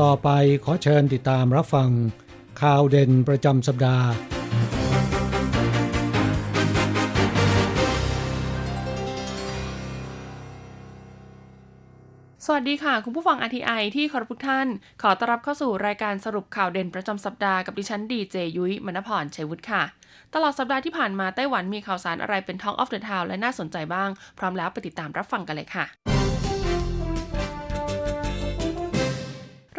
ต่อไปขอเชิญติดตามรับฟัง ข่าวเด่นประจำสัปดาห์ สวัสดีค่ะ คุณผู้ฟัง RTI ที่เคารพทุกท่าน ขอต้อนรับเข้าสู่รายการสรุปข่าวเด่นประจำสัปดาห์กับดิฉันดีเจยุ้ยมณพรชัยวุฒิค่ะ ตลอดสัปดาห์ที่ผ่านมาไต้หวันมีข่าวสารอะไรเป็น Talk of the Town และน่าสนใจบ้าง พร้อมแล้วไปติดตามรับฟังกันเลยค่ะ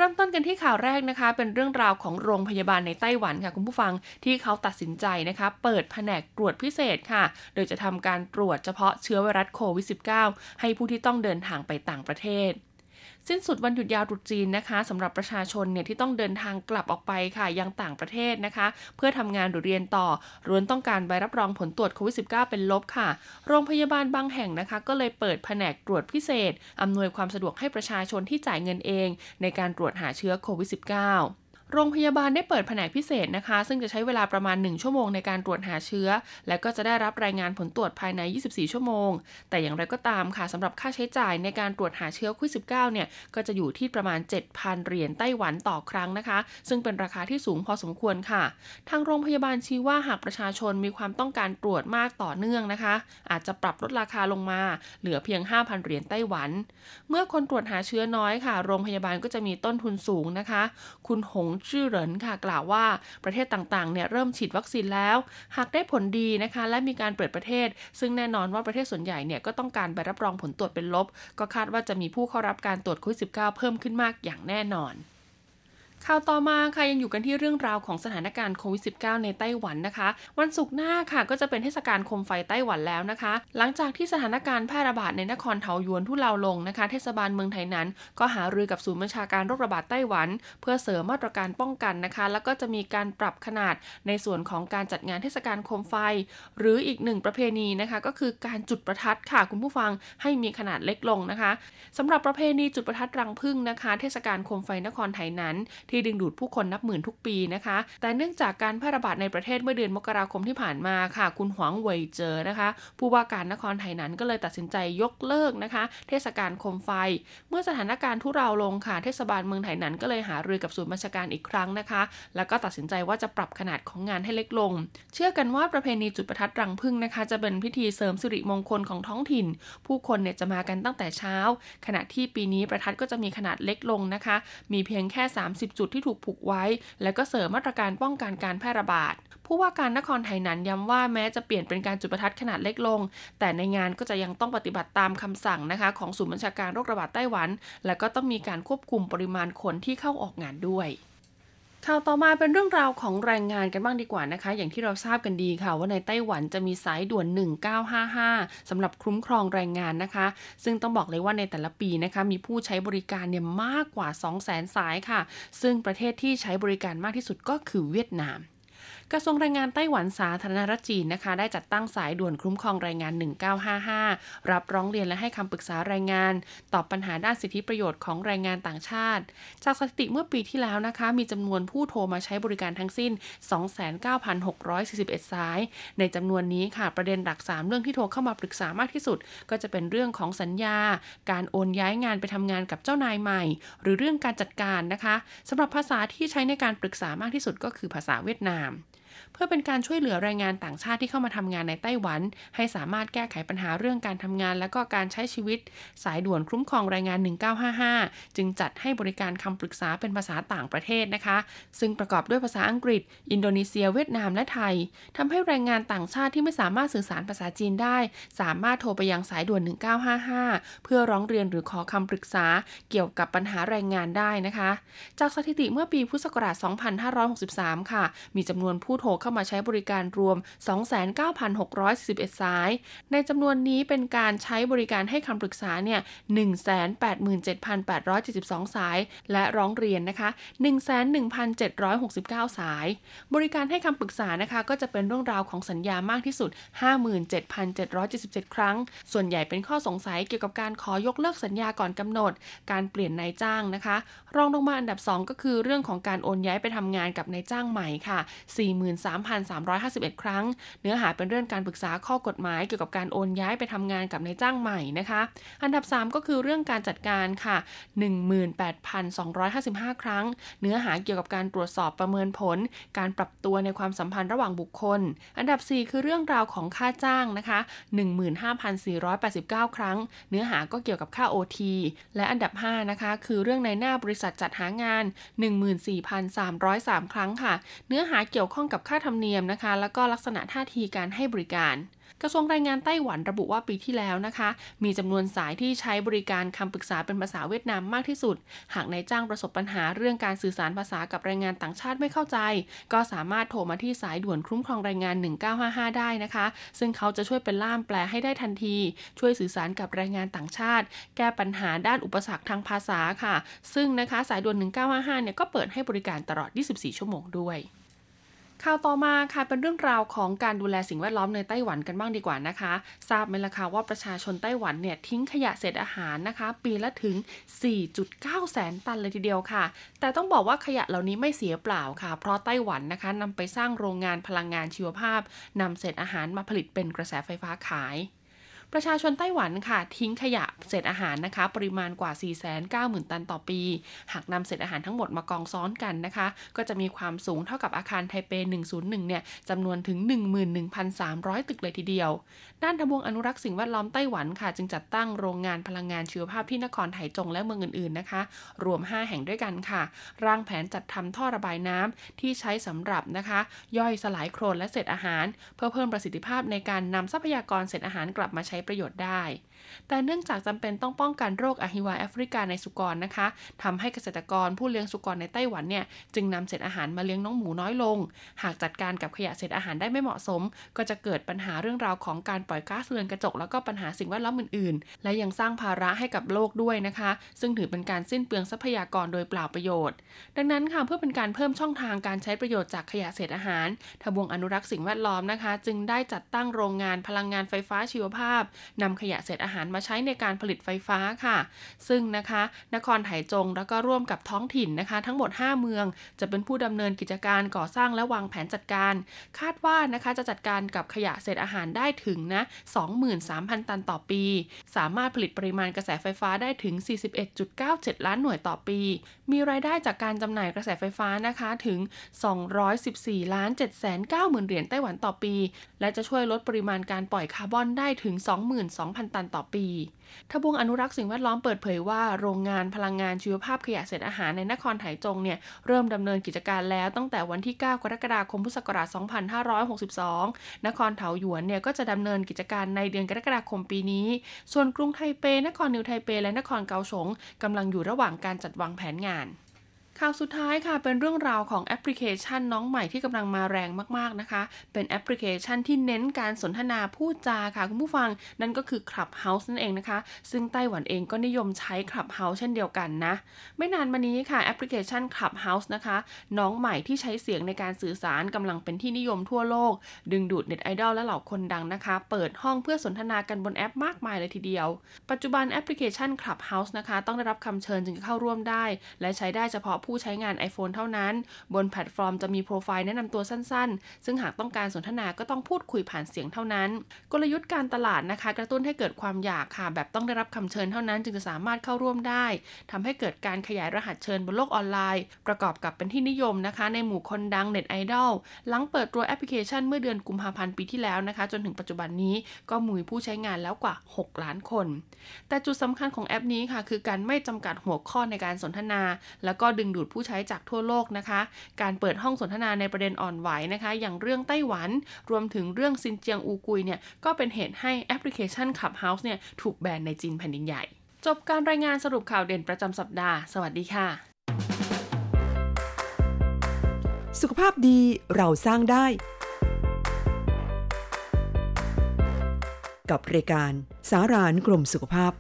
ริ่มต้นกันที่ข่าวแรกนะคะ เป็นเรื่องราวของโรงพยาบาลในไต้หวันค่ะคุณผู้ฟังที่เขาตัดสินใจนะคะ เปิดแผนกตรวจพิเศษค่ะ โดยจะทำการตรวจเฉพาะเชื้อไวรัสโควิด -19 ให้ผู้ที่ต้องเดินทางไปต่างประเทศ สิ้นสุดวันหยุดยาวตรุษจีนนะคะสำหรับประชาชนเนี่ยที่ต้องเดินทางกลับออกไปค่ะยังต่างประเทศนะคะ เพื่อทำงานหรือเรียนต่อร้วนต้องการใบรับรองผลตรวจโควิด -19 เป็นลบค่ะ โรงพยาบาลบางแห่งนะคะ ก็เลยเปิดแผนกตรวจพิเศษอำนวยความสะดวกให้ประชาชนที่จ่ายเงินเอง ในการตรวจหาเชื้อโควิด -19 โรงพยาบาลได้เปิดแผนกพิเศษนะคะ ซึ่งจะใช้เวลาประมาณ 1 ชั่วโมงในการตรวจหาเชื้อ และก็จะได้รับรายงานผลตรวจภายใน 24 ชั่วโมง แต่อย่างไรก็ตามค่ะสำหรับค่าใช้จ่ายในการตรวจหาเชื้อโควิด -19 เนี่ย ก็จะอยู่ที่ประมาณ 7,000 เหรียญไต้หวันต่อครั้งนะคะ ซึ่งเป็นราคาที่สูงพอสมควรค่ะ ทางโรงพยาบาลชี้ว่าหากประชาชนมีความต้องการตรวจมากต่อเนื่องนะคะ อาจจะปรับลดราคาลงมา เหลือเพียง 5,000 เหรียญไต้หวัน เมื่อคนตรวจหาเชื้อน้อยค่ะ โรงพยาบาลก็จะมีต้นทุนสูงนะคะ คุณหงชื่อเหรินค่ะกล่าวว่าประเทศต่างๆเนี่ยเริ่มฉีดวัคซีนแล้ว หากได้ผลดีนะคะ และมีการเปิดประเทศ ซึ่งแน่นอนว่าประเทศส่วนใหญ่เนี่ยก็ต้องการใบรับรองผลตรวจเป็นลบ ก็คาดว่าจะมีผู้เข้ารับการตรวจโควิด -19 เพิ่มขึ้นมากอย่างแน่นอน ข่าวต่อมาค่ะยังอยู่กันที่เรื่องราวของสถานการณ์โควิด -19 ในไต้หวันนะคะ วันศุกร์หน้าค่ะก็จะเป็นเทศกาลโคมไฟไต้หวันแล้วนะคะ หลังจากที่สถานการณ์แพร่ระบาดในนครเทาหยวนทุเลาลงนะคะ เทศบาลเมืองไทนั้น ก็หารือกับศูนย์บัญชาการโรคระบาดไต้หวัน เพื่อเสริมมาตรการป้องกันนะคะ แล้วก็จะมีการปรับขนาดในส่วนของการจัดงานเทศกาลโคมไฟ หรืออีกหนึ่งประเพณีนะคะ ก็คือการจุดประทัดค่ะคุณผู้ฟังให้มีขนาดเล็กลงนะคะสำหรับประเพณีจุดประทัดรังผึ้งนะคะ เทศกาลโคมไฟนครไทยนั้นที่ดึงดูดผู้คนนับหมื่นทุกปีนะคะ แต่เนื่องจากการแพร่ระบาดในประเทศเมื่อเดือนมกราคมที่ผ่านมาค่ะ คุณหวังเวยเจอนะคะ ผู้ว่าการนครไทยนั้นก็เลยตัดสินใจยกเลิกนะคะ เทศกาลโคมไฟ เมื่อสถานการณ์ทุเราลงค่ะเทศบาลเมืองไทยนั้นก็เลยหารือกับศูนย์บัญชาการอีกครั้งนะคะ แล้วก็ตัดสินใจว่าจะปรับขนาดของงานให้เล็กลง เชื่อกันว่าประเพณีจุดประทัดรังผึ้งนะคะ จะเป็นพิธีเสริมสิริมงคลของท้องถิ่น ผู้คนเนี่ยจะมากันตั้งแต่เช้า ขณะที่ปีนี้ประทัดก็จะมีขนาดเล็กลงนะคะ มีเพียงแค่ 30จุดที่ถูกผูกไว้ และก็เสริมมาตรการป้องกันการแพร่ระบาด ผู้ว่าการนครไทยนั้นย้ำว่าแม้จะเปลี่ยนเป็นการจุดประทัดขนาดเล็กลง แต่ในงานก็จะยังต้องปฏิบัติตามคำสั่งนะคะ ของศูนย์บัญชาการโรคระบาดไต้หวัน และก็ต้องมีการควบคุมปริมาณคนที่เข้าออกงานด้วย ข่าวต่อมาเป็นเรื่องราวของแรงงานกันบ้างดีกว่านะคะ อย่างที่เราทราบกันดีค่ะ ว่าในไต้หวันจะมีสายด่วน 1955สำหรับคุ้มครองแรงงานนะคะ ซึ่งต้องบอกเลยว่าในแต่ละปีนะคะมีผู้ใช้บริการเนี่ยมากกว่า 200,000 สายค่ะ ซึ่งประเทศที่ใช้บริการมากที่สุดก็คือเวียดนาม กระทรวงแรงงานไต้หวันสาธารณรัฐจีนนะคะ ได้จัดตั้งสายด่วนคุ้มครองแรงงาน 1955 รับร้องเรียนและให้คำปรึกษาแรงงาน ตอบปัญหาด้านสิทธิประโยชน์ของแรงงานต่างชาติ จากสถิติเมื่อปีที่แล้วนะคะ มีจำนวนผู้โทรมาใช้บริการทั้งสิ้น 29,641 สาย ในจำนวนนี้ค่ะประเด็นหลัก 3 เรื่องที่โทรเข้ามาปรึกษามากที่สุด ก็จะเป็นเรื่องของสัญญา การโอนย้ายงานไปทำงานกับเจ้านายใหม่ หรือเรื่องการจัดการนะคะสำหรับภาษาที่ใช้ในการปรึกษามากที่สุดก็คือภาษาเวียดนาม พื่อเป็นการช่วยเหลือแรงงานต่างชาติที่เข้ามาทำงานในไต้หวัน ให้สามารถแก้ไขปัญหาเรื่องการทำงาน และก็การใช้ชีวิต สายด่วนคุ้มครองแรงงาน 1955 จึงจัดให้บริการคำปรึกษาเป็นภาษาต่างประเทศนะคะ ซึ่งประกอบด้วยภาษาอังกฤษ อินโดนีเซีย เวียดนามและไทยทำให้แรงงานต่างชาติที่ไม่สามารถสื่อสารภาษาจีนได้ สามารถโทรไปยังสายด่วน 1955 เพื่อร้องเรียนหรือขอคำปรึกษาเกี่ยวกับปัญหาแรงงานได้นะคะ จากสถิติเมื่อปีพุทธศักราช 2563 ค่ะ มีจำนวนผู้โทรเข้ามาใช้บริการรวม 29,641สาย ในจำนวนนี้เป็นการใช้บริการให้คำปรึกษาเนี่ย 187,872 สาย และร้องเรียนนะคะ 11,769 สาย บริการให้คำปรึกษานะคะ ก็จะเป็นเรื่องราวของสัญญามากที่สุด 57,777 ครั้ง ส่วนใหญ่เป็นข้อสงสัยเกี่ยวกับการขอยกเลิกสัญญาก่อนกำหนด การเปลี่ยนนายจ้างนะคะ รองลงมาอันดับ 2 ก็คือเรื่องของการโอนย้ายไปทำงานกับนายจ้างใหม่ค่ะ3,351 ครั้ง เนื้อหาเป็นเรื่องการปรึกษาข้อกฎหมายเกี่ยวกับการโอนย้ายไปทำงานกับนายจ้างใหม่นะคะ อันดับ 3 ก็คือเรื่องการจัดการค่ะ 18,255 ครั้ง เนื้อหาเกี่ยวกับการตรวจสอบประเมินผล การปรับตัวในความสัมพันธ์ระหว่างบุคคล อันดับ 4 คือเรื่องราวของค่าจ้างนะคะ 15,489 ครั้ง เนื้อหาก็เกี่ยวกับค่า OT และอันดับ 5 นะคะ คือเรื่องในหน้าบริษัทจัดหางาน 14,303 ครั้งค่ะ เนื้อหาเกี่ยวข้องกับค่าธรรมเนียมนะคะ แล้วก็ลักษณะท่าทีการให้บริการ กระทรวงแรงงานไต้หวันระบุว่าปีที่แล้วนะคะ มีจำนวนสายที่ใช้บริการคำปรึกษาเป็นภาษาเวียดนามมากที่สุด หากนายจ้างประสบปัญหาเรื่องการสื่อสารภาษากับแรงงานต่างชาติไม่เข้าใจ ก็สามารถโทรมาที่สายด่วนคุ้มครองแรงงาน 1955 ได้นะคะ ซึ่งเขาจะช่วยเป็นล่ามแปลให้ได้ทันที ช่วยสื่อสารกับแรงงานต่างชาติ แก้ปัญหาด้านอุปสรรคทางภาษาค่ะ ซึ่งนะคะสายด่วน 1955 เนี่ยก็เปิดให้บริการตลอด 24 ชั่วโมงด้วย ข่าวต่อมาค่ะเป็นเรื่องราวของการดูแลสิ่งแวดล้อมในไต้หวันกันบ้างดีกว่านะคะ ทราบไหมล่ะคะว่าประชาชนไต้หวันเนี่ยทิ้งขยะเศษอาหารนะคะ ปีละถึง 4.9 แสนตันเลยทีเดียวค่ะ แต่ต้องบอกว่าขยะเหล่านี้ไม่เสียเปล่าค่ะ เพราะไต้หวันนะคะนำไปสร้างโรงงานพลังงานชีวภาพนำเศษอาหารมาผลิตเป็นกระแสไฟฟ้าขาย ประชาชนไต้หวันค่ะ ทิ้งขยะเศษอาหารนะคะ ปริมาณกว่า 490,000 ตันต่อปี หากนำเศษอาหารทั้งหมดมากองซ้อนกันนะคะ ก็จะมีความสูงเท่ากับอาคารไทเป 101 เนี่ยจำนวนถึง 11,300 ตึกเลยทีเดียว ด้านทบวงอนุรักษ์สิ่งแวดล้อมไต้หวันค่ะ จึงจัดตั้งโรงงานพลังงานชีวภาพที่นครไถจงและเมืองอื่นๆนะคะ รวม 5 แห่งด้วยกันค่ะ ร่างแผนจัดทำท่อระบายน้ำที่ใช้สำหรับนะคะ ย่อยสลายโครนและเศษอาหาร เพื่อเพิ่มประสิทธิภาพในการนำทรัพยากรเศษอาหารกลับมาใช้ประโยชน์ได้ แต่เนื่องจากจำเป็นต้องป้องกันโรคอหิวาแอฟริกาในสุกรนะคะทำให้เกษตรกรผู้เลี้ยงสุกรในไต้หวันเนี่ยจึงนำเศษอาหารมาเลี้ยงน้องหมูน้อยลง หากจัดการกับขยะเศษอาหารได้ไม่เหมาะสม ก็จะเกิดปัญหาเรื่องราวของการปล่อยก๊าซเรือนกระจก แล้วก็ปัญหาสิ่งแวดล้อมอื่นๆ และยังสร้างภาระให้กับโลกด้วยนะคะ ซึ่งถือเป็นการสิ้นเปลืองทรัพยากรโดยเปล่าประโยชน์ ดังนั้นค่ะเพื่อเป็นการเพิ่มช่องทางการใช้ประโยชน์จากขยะเศษอาหารทบวงอนุรักษ์สิ่งแวดล้อมนะคะ จึงได้จัดตั้งโรงงานพลังงานไฟฟ้าชีวภาพนำขยะเศษอาหารหารมาใช้ในการผลิตไฟฟ้าค่ะ ซึ่งนะคะ นครไถจงแล้วก็ร่วมกับท้องถิ่นนะคะ ทั้งหมด 5 เมือง จะเป็นผู้ดำเนินกิจการก่อสร้างและวางแผนจัดการ คาดว่านะคะจะจัดการกับขยะเศษอาหารได้ถึงนะ23,000 ตันต่อปี สามารถผลิตปริมาณกระแสไฟฟ้าได้ถึง 41.97 ล้านหน่วยต่อปี มีรายได้จากการจำหน่ายกระแสไฟฟ้านะคะถึง 214ล้าน7 9 0 0 0 0เหรียญไต้หวันต่อปี และจะช่วยลดปริมาณการปล่อยคาร์บอนได้ถึง 22,000 ตันต่อปี ทบวงอนุรักษ์สิ่งแวดล้อมเปิดเผยว่าโรงงานพลังงานชีวภาพขยะเศษอาหารในนครไถจงเนี่ยเริ่มดำเนินกิจการแล้วตั้งแต่วันที่ 9 กรกฎาคมพุทธศักราช 2562 นครเถาหยวนเนี่ยก็จะดำเนินกิจการในเดือนกรกฎาคมปีนี้ ส่วนกรุงไทเป นครนิวไทเป และนครเกาสงกำลังอยู่ระหว่างการจัดวางแผนงาน ข่าวสุดท้ายค่ะเป็นเรื่องราวของแอปพลิเคชันน้องใหม่ที่กำลังมาแรงมากๆนะคะ เป็นแอปพลิเคชันที่เน้นการสนทนาพูดจาค่ะคุณผู้ฟัง นั่นก็คือ Clubhouse นั่นเองนะคะ ซึ่งไต้หวันเองก็นิยมใช้ Clubhouse เช่นเดียวกันนะ ไม่นานมานี้ค่ะแอปพลิเคชัน Clubhouse นะคะ น้องใหม่ที่ใช้เสียงในการสื่อสารกำลังเป็นที่นิยมทั่วโลก ดึงดูดเน็ตไอดอลและเหล่าคนดังนะคะ เปิดห้องเพื่อสนทนากันบนแอปมากมายเลยทีเดียว ปัจจุบันแอปพลิเคชัน Clubhouse นะคะ ต้องได้รับคำเชิญจึงจะเข้าร่วมได้ และใช้ได้เฉพาะผู้ผู้ใช้งาน iPhone เท่านั้น บนแพลตฟอร์มจะมีโปรไฟล์แนะนำตัวสั้นๆ ซึ่งหากต้องการสนทนาก็ต้องพูดคุยผ่านเสียงเท่านั้น กลยุทธ์การตลาดนะคะ กระตุ้นให้เกิดความอยากค่ะ แบบต้องได้รับคำเชิญเท่านั้น จึงจะสามารถเข้าร่วมได้ทำให้เกิดการขยายรหัสเชิญบนโลกออนไลน์ ประกอบกับเป็นที่นิยมนะคะ ในหมู่คนดังเน็ตไอดอลหลังเปิดตัวแอปพลิเคชันเมื่อเดือนกุมภาพันธ์ปีที่แล้วนะคะ จนถึงปัจจุบันนี้ก็มีผู้ใช้งานแล้วกว่า 6 ล้านคน แต่จุดสำคัญของแอปนี้ค่ะ คือการไม่จำกัดหัวข้อในการสนทนา แล้วก็ดึงดูดผู้ใช้จากทั่วโลกนะคะ การเปิดห้องสนทนาในประเด็นอ่อนไหวนะคะ อย่างเรื่องไต้หวัน รวมถึงเรื่องซินเจียงอูกุยเนี่ย ก็เป็นเหตุให้แอปพลิเคชัน Clubhouse เนี่ยถูกแบนในจีนแผ่นดินใหญ่ จบการรายงานสรุปข่าวเด่นประจำสัปดาห์ สวัสดีค่ะ สุขภาพดีเราสร้างได้ กับรายการสารานกรมสุขภาพ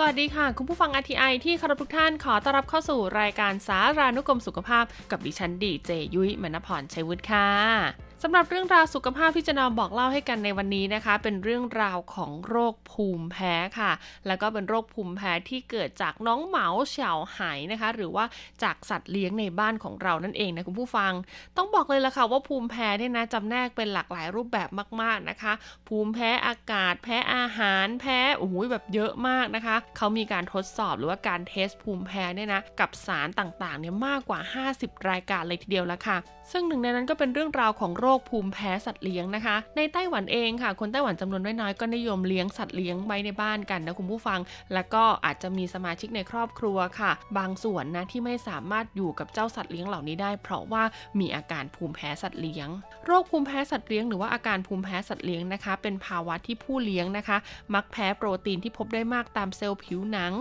สวัสดีค่ะ คุณผู้ฟัง RTI ที่คารพทุกท่านขอต้อนรับเข้าสู่รายการสารานุกรมสุขภาพ กับดิฉันดีเจยุ้ยมณพรชัยวุฒิค่ะ สำหรับเรื่องราวสุขภาพที่จะนำบอกเล่าให้กันในวันนี้นะคะ เป็นเรื่องราวของโรคภูมิแพ้ค่ะ แล้วก็เป็นโรคภูมิแพ้ที่เกิดจากน้องเหมาเฉาหายนะคะ หรือว่าจากสัตว์เลี้ยงในบ้านของเรานั่นเองนะคุณผู้ฟัง ต้องบอกเลยละค่ะว่าภูมิแพ้เนี่ยนะจำแนกเป็นหลากหลายรูปแบบมากๆนะคะ ภูมิแพ้อากาศ แพ้อาหาร แพ้โอ้โหแบบเยอะมากนะคะเขามีการทดสอบหรือว่าการเทสภูมิแพ้เนี่ยนะกับสารต่างๆเนี่ยมากกว่า 50 รายการเลยทีเดียวล้วค่ะ ซึ่งหนึ่งในนั้นก็เป็นเรื่องราวของโรคภูมิแพ้สัตว์เลี้ยงนะคะ ในไต้หวันเองค่ะ คนไต้หวันจำนวนน้อยๆก็นิยมเลี้ยงสัตว์เลี้ยงไว้ในบ้านกันนะคุณผู้ฟัง แล้วก็อาจจะมีสมาชิกในครอบครัวค่ะ บางส่วนนะที่ไม่สามารถอยู่กับเจ้าสัตว์เลี้ยงเหล่านี้ได้ เพราะว่ามีอาการภูมิแพ้สัตว์เลี้ยง โรคภูมิแพ้สัตว์เลี้ยงหรือว่าอาการภูมิแพ้สัตว์เลี้ยงนะคะ เป็นภาวะที่ผู้เลี้ยงนะคะ มักแพ้โปรตีนที่พบได้มากตามเซลล์ผิวหนัง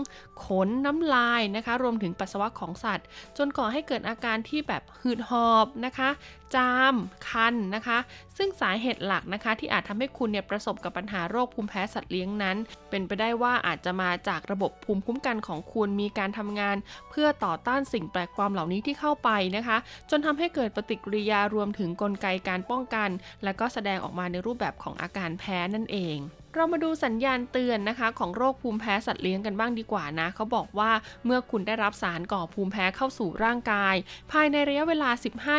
ขนน้ำลายนะคะ รวมถึงปัสสาวะของสัตว์ จนก่อให้เกิดอาการที่แบบหืดหอบนะคะ จาม คันนะคะ ซึ่งสาเหตุหลักนะคะที่อาจทำให้คุณเนี่ยประสบกับปัญหาโรคภูมิแพ้สัตว์เลี้ยงนั้น เป็นไปได้ว่าอาจจะมาจากระบบภูมิคุ้มกันของคุณมีการทำงาน เพื่อต่อต้านสิ่งแปลกปลอมเหล่านี้ที่เข้าไปนะคะ จนทำให้เกิดปฏิกิริยารวมถึงกลไกการป้องกัน และก็แสดงออกมาในรูปแบบของอาการแพ้นั่นเองเรามาดูสัญญาณเตือนนะคะ ของโรคภูมิแพ้สัตว์เลี้ยงกันบ้างดีกว่านะเขาบอกว่าเมื่อคุณได้รับสารก่อภูมิแพ้เข้าสู่ร่างกาย ภายในระยะเวลา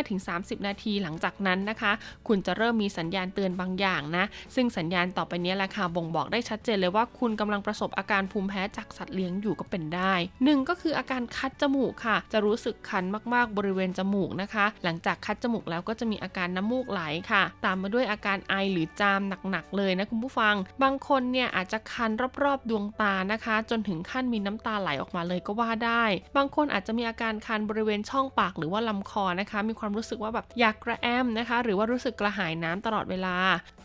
15-30 นาทีหลังจากนั้นนะคะ คุณจะเริ่มมีสัญญาณเตือนบางอย่างนะ ซึ่งสัญญาณต่อไปนี้แหละค่ะบ่งบอกได้ชัดเจนเลยว่าคุณกำลังประสบอาการภูมิแพ้จากสัตว์เลี้ยงอยู่ก็เป็นได้หนึ่งก็คืออาการคัดจมูกค่ะ จะรู้สึกคันมากๆบริเวณจมูกนะคะ หลังจากคัดจมูกแล้วก็จะมีอาการน้ำมูกไหลค่ะ ตามมาด้วยอาการไอหรือจามหนักๆเลยนะคุณผู้ฟัง บางคนเนี่ยอาจจะคันรอบๆดวงตานะคะ จนถึงขั้นมีน้ำตาไหลออกมาเลยก็ว่าได้ บางคนอาจจะมีอาการคันบริเวณช่องปากหรือว่าลำคอนะคะ มีความรู้สึกว่าแบบอยากกระแอมนะคะ หรือว่ารู้สึกกระหายน้ำตลอดเวลา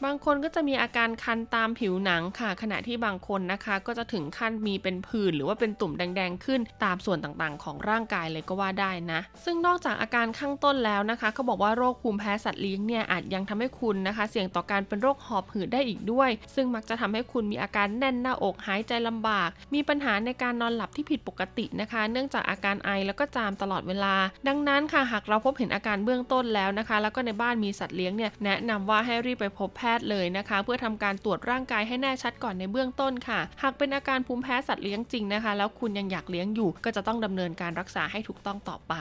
บางคนก็จะมีอาการคันตามผิวหนังค่ะ ขณะที่บางคนนะคะก็จะถึงขั้นมีเป็นผื่นหรือว่าเป็นตุ่มแดงๆขึ้นตามส่วนต่างๆ ของร่างกายเลยก็ว่าได้นะ ซึ่งนอกจากอาการข้างต้นแล้วนะคะเขาบอกว่าโรคภูมิแพ้สัตว์เลี้ยงเนี่ยอาจยังทำให้คุณนะคะ เสี่ยงต่อการเป็นโรคหอบหืดได้อีกด้วย ซึ่งมักจะทำให้คุณมีอาการแน่นหน้าอกหายใจลำบาก มีปัญหาในการนอนหลับที่ผิดปกตินะคะ เนื่องจากอาการไอแล้วก็จามตลอดเวลา ดังนั้นค่ะหากเราพบเห็นอาการเบื้องต้นแล้วนะคะ แล้วก็ในบ้านมีสัตว์เลี้ยงเนี่ยแนะนำว่าให้รีบไปพบแพทย์เลยนะคะ เพื่อทำการตรวจร่างกายให้แน่ชัดก่อนในเบื้องต้นค่ะ หากเป็นอาการภูมิแพ้สัตว์เลี้ยงจริงนะคะ แล้วคุณยังอยากเลี้ยงอยู่ ก็จะต้องดำเนินการรักษาให้ถูกต้องต่อไป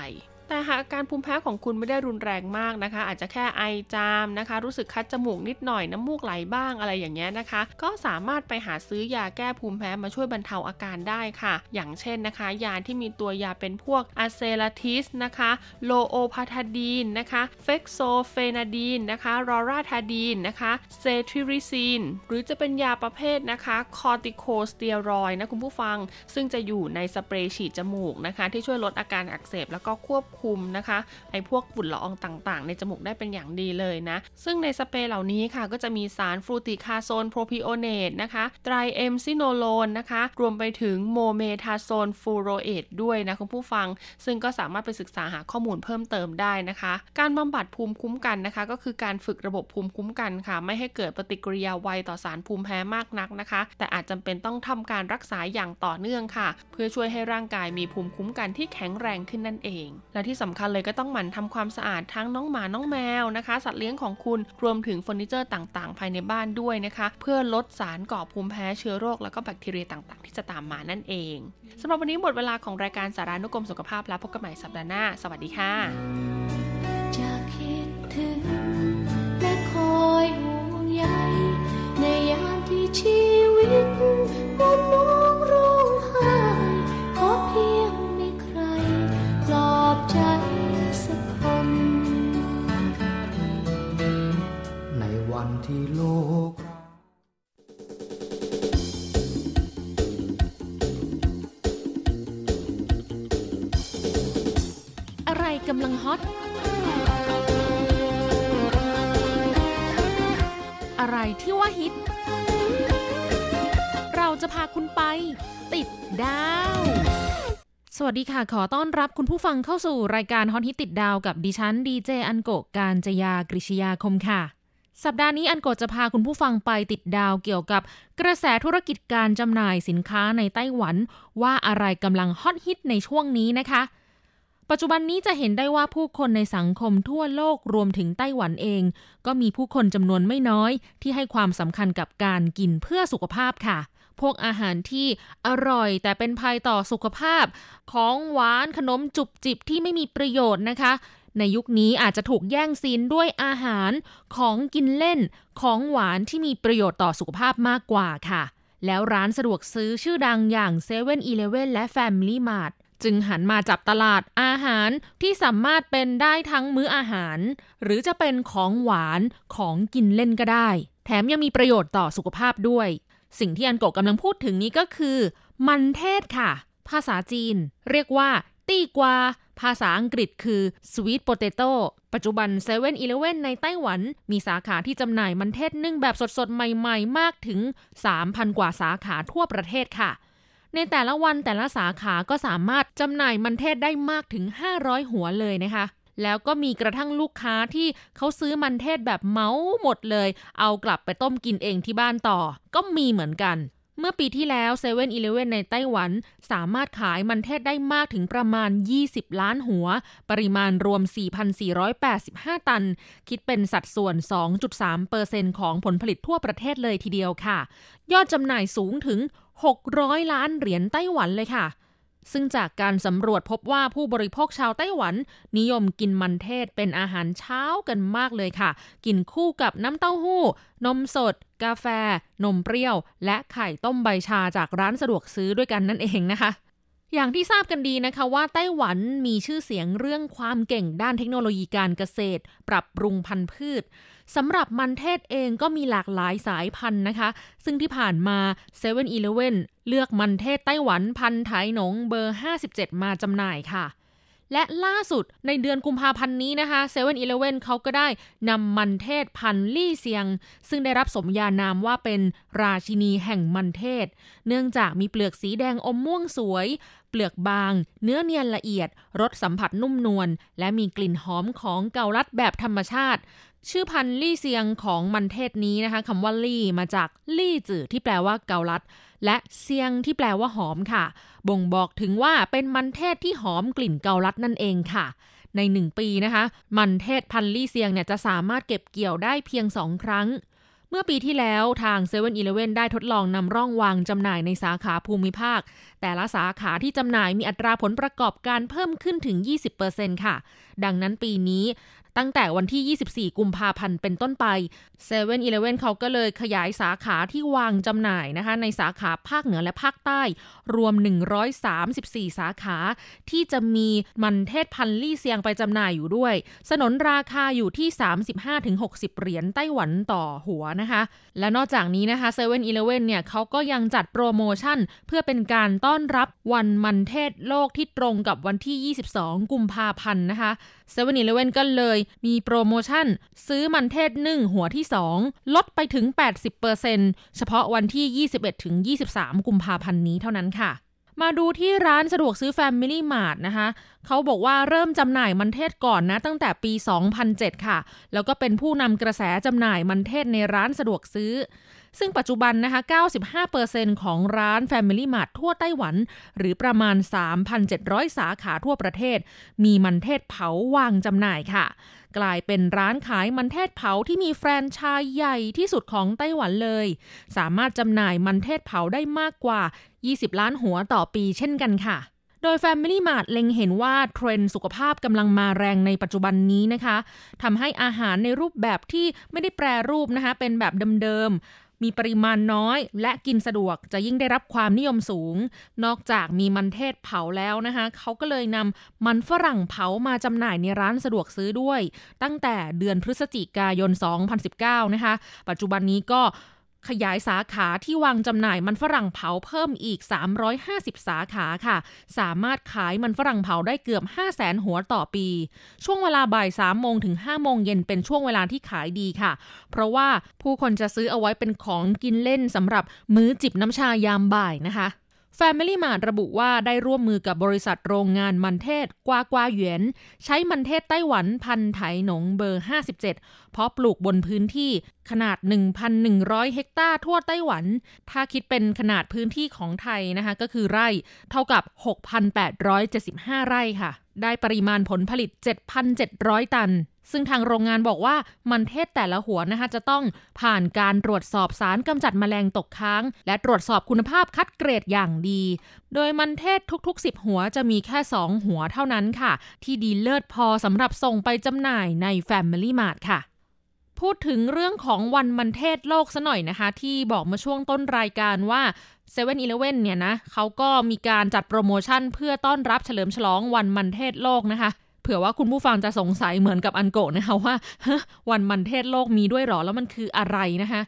แต่หากอาการภูมิแพ้ของคุณไม่ได้รุนแรงมากนะคะ อาจจะแค่ไอจามนะคะ รู้สึกคัดจมูกนิดหน่อยน้ำมูกไหลบ้างอะไรอย่างเงี้ยนะคะ ก็สามารถไปหาซื้อยาแก้ภูมิแพ้มาช่วยบรรเทาอาการได้ค่ะ อย่างเช่นนะคะ ยาที่มีตัวยาเป็นพวก Azelastine นะคะ Olopatadine นะคะ Fexofenadine นะคะ Loratadine นะคะ Cetirizine หรือจะเป็นยาประเภทนะคะ Corticosteroid นะคุณผู้ฟัง ซึ่งจะอยู่ในสเปรย์ฉีดจมูกนะคะ ที่ช่วยลดอาการอักเสบแล้วก็ควบคุมคุณนะคะไอพวกฝุ่นละอองต่างๆ ในจมูกได้เป็นอย่างดีเลยนะ ซึ่งในสเปรย์เหล่านี้ค่ะก็จะมีสาร Fluticasone Propionate นะคะ Triamcinolone นะคะ รวมไปถึง Mometasone Furoate ด้วยนะคุณผู้ฟัง ซึ่งก็สามารถไปศึกษาหาข้อมูลเพิ่มเติมได้นะคะ การบำบัดภูมิคุ้มกันนะคะ ก็คือการฝึกระบบภูมิคุ้มกันค่ะ ไม่ให้เกิดปฏิกิริยาไวต่อสารภูมิแพ้มากนักนะคะ แต่อาจจำเป็นต้องทำการรักษาอย่างต่อเนื่องค่ะ เพื่อช่วยให้ร่างกายมีภูมิคุ้มกันที่แข็งแรงขึ้นนั่นเอง และที่ที่สำคัญเลยก็ต้องหมั่นทำความสะอาดทั้งน้องหมาน้องแมวนะคะ สัตว์เลี้ยงของคุณรวมถึงเฟอร์นิเจอร์ต่างๆ ภายในบ้านด้วยนะคะ เพื่อลดสารก่อภูมิแพ้เชื้อโรคแล้วก็แบคทีเรียต่างๆ ที่จะตามมานั่นเองสำหรับวันนี้หมดเวลาของรายการสารานุกรมสุขภาพแล้วพบกันใหม่สัปดาห์หน้า สวัสดีค่ะจะคิดถึงและคอยห่วงใยในยามที่ชีวิตมัวมองร้องไห้ขอเพียง ใจสักคน ในวันที่โลกอะไรกำลังฮอต อะไรที่ว่าฮิต เราจะพาคุณไป ติดดาว วัสดีค่ะ ขอต้อนรับคุณผู้ฟังเข้าสู่รายการฮอตฮิตติดดาวกับดิฉันดีเจอันโกการจยากริชยาคมค่ะ สัปดาห์นี้อันโกจะพาคุณผู้ฟังไปติดดาวเกี่ยวกับกระแสธุรกิจการจำหน่ายสินค้าในไต้หวัน ว่าอะไรกำลังฮอตฮิตในช่วงนี้นะคะ ปัจจุบันนี้จะเห็นได้ว่าผู้คนในสังคมทั่วโลกรวมถึงไต้หวันเอง ก็มีผู้คนจำนวนไม่น้อย ที่ให้ความสำคัญกับการกินเพื่อสุขภาพค่ะ พวกอาหารที่อร่อย แต่เป็นภัยต่อสุขภาพ ของหวานขนมจุบจิบที่ไม่มีประโยชน์นะคะ ในยุคนี้อาจจะถูกแย่งซีนด้วยอาหารของกินเล่น ของหวานที่มีประโยชน์ต่อสุขภาพมากกว่าค่ะ แล้วร้านสะดวกซื้อชื่อดังอย่าง7 e เ e ่ e อและ Family Mart จึงหันมาจับตลาดอาหารที่สามารถเป็นได้ทั้งมื้ออาหาร หรือจะเป็นของหวานของกินเล่นก็ได้ แถมยังมีประโยชน์ต่อสุขภาพด้วย สิ่งที่อันโกะกำลังพูดถึงนี้ก็คือ มันเทศค่ะ ภาษาจีน เรียกว่า ตี้กวา ภาษาอังกฤษคือ sweet potato ปัจจุบัน7 e เ e ่ e อในไต้หวัน มีสาขาที่จำหน่ายมันเทศนึ่งแบบสดๆ ใหม่ๆ มากถึง 3,000 กว่าสาขาทั่วประเทศค่ะ ในแต่ละวันแต่ละสาขาก็สามารถจำหน่ายมันเทศได้มากถึง 500 หัวเลยนะคะ แล้วก็มีกระทั่งลูกค้าที่เขาซื้อมันเทศแบบเมาหมดเลย เอากลับไปต้มกินเองที่บ้านต่อ ก็มีเหมือนกัน เมื่อปีที่แล้ว7 e เ e ่ e อในไต้หวัน สามารถขายมันเทศได้มากถึงประมาณ 20 ล้านหัว ปริมาณรวม 4,485 ตัน คิดเป็นสัดส่วน 2.3%ของผลผลิตทั่วประเทศเลยทีเดียวค่ะ ยอดจำหน่ายสูงถึง 600 ล้านเหรียญไต้หวันเลยค่ะ ซึ่งจากการสำรวจพบว่าผู้บริโภคชาวไต้หวัน นิยมกินมันเทศเป็นอาหารเช้ากันมากเลยค่ะ กินคู่กับน้ำเต้าหู้ นมสด กาแฟ นมเปรี้ยว และไข่ต้มใบชาจากร้านสะดวกซื้อด้วยกันนั่นเองนะคะอย่างที่ทราบกันดีนะคะว่าไต้หวันมีชื่อเสียงเรื่องความเก่งด้านเทคโนโลยีการเกษตร ปรับปรุงพันธุ์พืช สำหรับมันเทศเองก็มีหลากหลายสายพันธุ์นะคะ ซึ่งที่ผ่านมา7 e เ e ่ e อเลือกมันเทศไต้หวันพันธุ์ไถหนงเบอร์ 57 มาจำหน่ายค่ะ และล่าสุดในเดือนกุมภาพันธ์นี้นะคะ7 e เ e ่ e เขาก็ได้นำมันเทศพันธุ์ลี่เซียง ซึ่งได้รับสมญานามว่าเป็นราชินีแห่งมันเทศ เนื่องจากมีเปลือกสีแดงอมม่วงสวยเปลือกบาง เนื้อเนียนละเอียด รสสัมผัสนุ่มนวล และมีกลิ่นหอมของเกาลัดแบบธรรมชาติ ชื่อพันธุ์ลี่เซียงของมันเทศนี้นะคะคำว่าลี่มาจากลี่จื่อที่แปลว่าเกาลัด และเซียงที่แปลว่าหอมค่ะ บ่งบอกถึงว่าเป็นมันเทศที่หอมกลิ่นเกาลัดนั่นเองค่ะ ในหนึ่งปีนะคะ มันเทศพันธุ์ลี่เซียงเนี่ยจะสามารถเก็บเกี่ยวได้เพียงสองครั้ง เมื่อปีที่แล้วทาง7 e เ e ่ e ได้ทดลองนำร่องวางจำหน่ายในสาขาภูมิภาค แต่ละสาขาที่จำหน่ายมีอัตราผลประกอบการเพิ่มขึ้นถึง 20%ค่ะ ดังนั้นปีนี้ ตั้งแต่วันที่ 24 กุมภาพันธ์เป็นต้นไป7 e เ e ่ e เขาก็เลยขยายสาขาที่วางจำหน่ายนะคะในสาขาภาคเหนือและภาคใต้ รวม 134 สาขา ที่จะมีมันเทศพันลี่เซียงไปจำหน่ายอยู่ด้วย สนนราคาอยู่ที่ 35-60 เหรียญไต้หวันต่อหัวนะคะ และนอกจากนี้นะคะ7 e เ e ่ e เนี่ยเขาก็ยังจัดโปรโมชั่น เพื่อเป็นการต้อนรับวันมันเทศโลกที่ตรงกับวันที่ 22 กุมภาพันธ์นะคะ7 e เ e ่ e ก็เลยมีโปรโมชั่น ซื้อมันเทศนึ่งหัวที่ 2 ลดไปถึง 80%เฉพาะวันที่ 21 ถึง 23 กุมภาพันธ์นี้เท่านั้นค่ะ มาดูที่ร้านสะดวกซื้อ Family Mart นะคะเขาบอกว่าเริ่มจำหน่ายมันเทศก่อนนะตั้งแต่ปี 2007 ค่ะ แล้วก็เป็นผู้นำกระแสจำหน่ายมันเทศในร้านสะดวกซื้อ ซึ่งปัจจุบันนะคะ 95%ของร้าน Family Mart ทั่วไต้หวัน หรือประมาณ 3,700 สาขาทั่วประเทศ มีมันเทศเผาวางจำหน่ายค่ะ กลายเป็นร้านขายมันเทศเผาที่มีแฟรนไชส์ใหญ่ที่สุดของไต้หวันเลย สามารถจำหน่ายมันเทศเผาได้มากกว่า 20 ล้านหัวต่อปีเช่นกันค่ะโดย Family Mart เล็งเห็นว่าเทรนด์สุขภาพกำลังมาแรงในปัจจุบันนี้นะคะทำให้อาหารในรูปแบบที่ไม่ได้แปรรูปนะคะเป็นแบบเดิม มีปริมาณน้อยและกินสะดวกจะยิ่งได้รับความนิยมสูง นอกจากมีมันเทศเผาแล้วนะคะเขาก็เลยนำมันฝรั่งเผามาจำหน่ายในร้านสะดวกซื้อด้วย ตั้งแต่เดือนพฤศจิกายน 2019 นะคะ ปัจจุบันนี้ก็ ขยายสาขาที่วางจำหน่ายมันฝรั่งเผาเพิ่มอีก 350 สาขาค่ะ สามารถขายมันฝรั่งเผาได้เกือบ 5 0 0แสนหัวต่อปี ช่วงเวลาบ่าย3โมงถึง5โมงเย็นเป็นช่วงเวลาที่ขายดีค่ะ เพราะว่าผู้คนจะซื้อเอาไว้เป็นของกินเล่นสำหรับมื้อจิบน้ำชายามบ่ายนะคะ Family Mart ระบุว่าได้ร่วมมือกับบริษัทโรงงานมันเทศกวากวาเหวียน ใช้มันเทศไต้หวันพันไถหนงเบอร์ 57 เพราะปลูกบนพื้นที่ขนาด 1,100 เฮกตาร์ทั่วไต้หวัน ถ้าคิดเป็นขนาดพื้นที่ของไทยนะคะก็คือไร่เท่ากับ 6,875 ไร่ค่ะ ได้ปริมาณผลผลิต 7,700 ตัน ซึ่งทางโรงงานบอกว่ามันเทศแต่ละหัวนะคะจะต้องผ่านการตรวจสอบสารกำจัดแมลงตกค้าง และตรวจสอบคุณภาพคัดเกรดอย่างดี โดยมันเทศทุกๆ 10 หัวจะมีแค่ 2 หัวเท่านั้นค่ะ ที่ดีเลิศพอสำหรับส่งไปจำหน่ายใน Family Mart ค่ะพูดถึงเรื่องของวันมันเทศโลกซะหน่อยนะคะ ที่บอกมาช่วงต้นรายการว่า7 e เ e ่ e อเนี่ยนะเขาก็มีการจัดโปรโมชั่นเพื่อต้อนรับเฉลิมฉลองวันมันเทศโลกนะคะ เผื่อว่าคุณผู้ฟังจะสงสัยเหมือนกับอันโกะนะคะว่าวันมันเทศโลกมีด้วยหรอแล้วมันคืออะไรนะคะ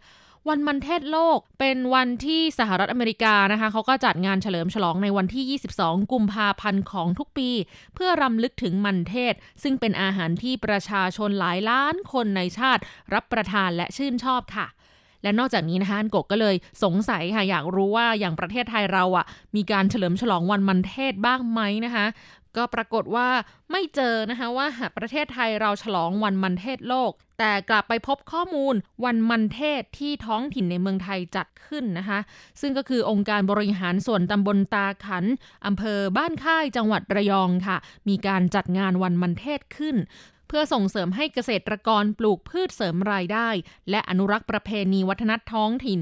วันมันเทศโลกเป็นวันที่สหรัฐอเมริกานะคะเขาก็จัดงานเฉลิมฉลองในวันที่ 22 กุมภาพันธ์ของทุกปี เพื่อรำลึกถึงมันเทศ ซึ่งเป็นอาหารที่ประชาชนหลายล้านคนในชาติ รับประทานและชื่นชอบค่ะ และนอกจากนี้นะคะอันกกก็เลยสงสัยค่ะอยากรู้ว่าอย่างประเทศไทยเราอะ่ะมีการเฉลิมฉลองวันมันเทศบ้างไหมนะคะ ก็ปรากฏว่าไม่เจอนะคะว่าหากประเทศไทยเราฉลองวันมันเทศโลก แต่กลับไปพบข้อมูลวันมันเทศที่ท้องถิ่นในเมืองไทยจัดขึ้นนะคะ ซึ่งก็คือองค์การบริหารส่วนตำบลตาขันอำเภอบ้านค่ายจังหวัดระยองค่ะ มีการจัดงานวันมันเทศขึ้นเพื่อส่งเสริมให้เกษตรกรปลูกพืชเสริมรายได้ และอนุรักษ์ประเพณีวัฒนธรรมท้องถิ่น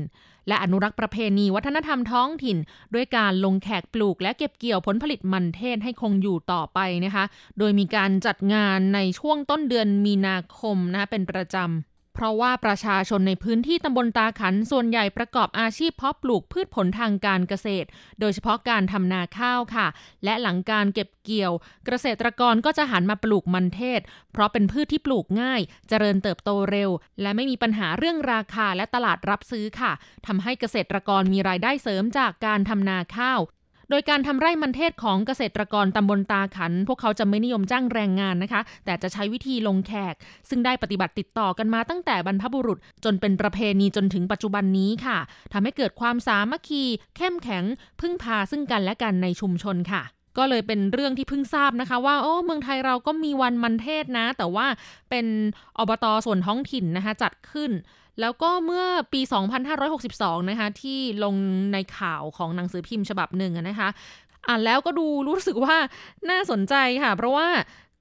และอนุรักษ์ประเพณีวัฒนธรรมท้องถิ่น ด้วยการลงแขกปลูกและเก็บเกี่ยวผลผลิตมันเทศให้คงอยู่ต่อไปนะคะ โดยมีการจัดงานในช่วงต้นเดือนมีนาคมนะคะเป็นประจำ เพราะว่าประชาชนในพื้นที่ตำบลตาขันส่วนใหญ่ประกอบอาชีพเพาะปลูกพืชผลทางการเกษตร โดยเฉพาะการทำนาข้าวค่ะ และหลังการเก็บเกี่ยว เกษตรกรก็จะหันมาปลูกมันเทศ เพราะเป็นพืชที่ปลูกง่าย เจริญเติบโตเร็ว และไม่มีปัญหาเรื่องราคาและตลาดรับซื้อค่ะทำให้เกษตรกรมีรายได้เสริมจากการทำนาข้าว โดยการทำไร่มันเทศของเกษตรกรตำบลตาขัน พวกเขาจะไม่นิยมจ้างแรงงานนะคะ แต่จะใช้วิธีลงแขก ซึ่งได้ปฏิบัติติดต่อกันมาตั้งแต่บรรพบุรุษ จนเป็นประเพณีจนถึงปัจจุบันนี้ค่ะทำให้เกิดความสามัคคี เข้มแข็ง พึ่งพาซึ่งกันและกันในชุมชนค่ะก็เลยเป็นเรื่องที่เพิ่งทราบนะคะ ว่าโอ้เมืองไทยเราก็มีวันมันเทศนะ แต่ว่าเป็นอบตส่วนท้องถิ่นนะคะจัดขึ้น แล้วก็เมื่อปี 2562 นะคะ ที่ลงในข่าวของหนังสือพิมพ์ฉบับหนึ่งนะคะ อ่านแล้วก็ดูรู้สึกว่าน่าสนใจค่ะ เพราะว่า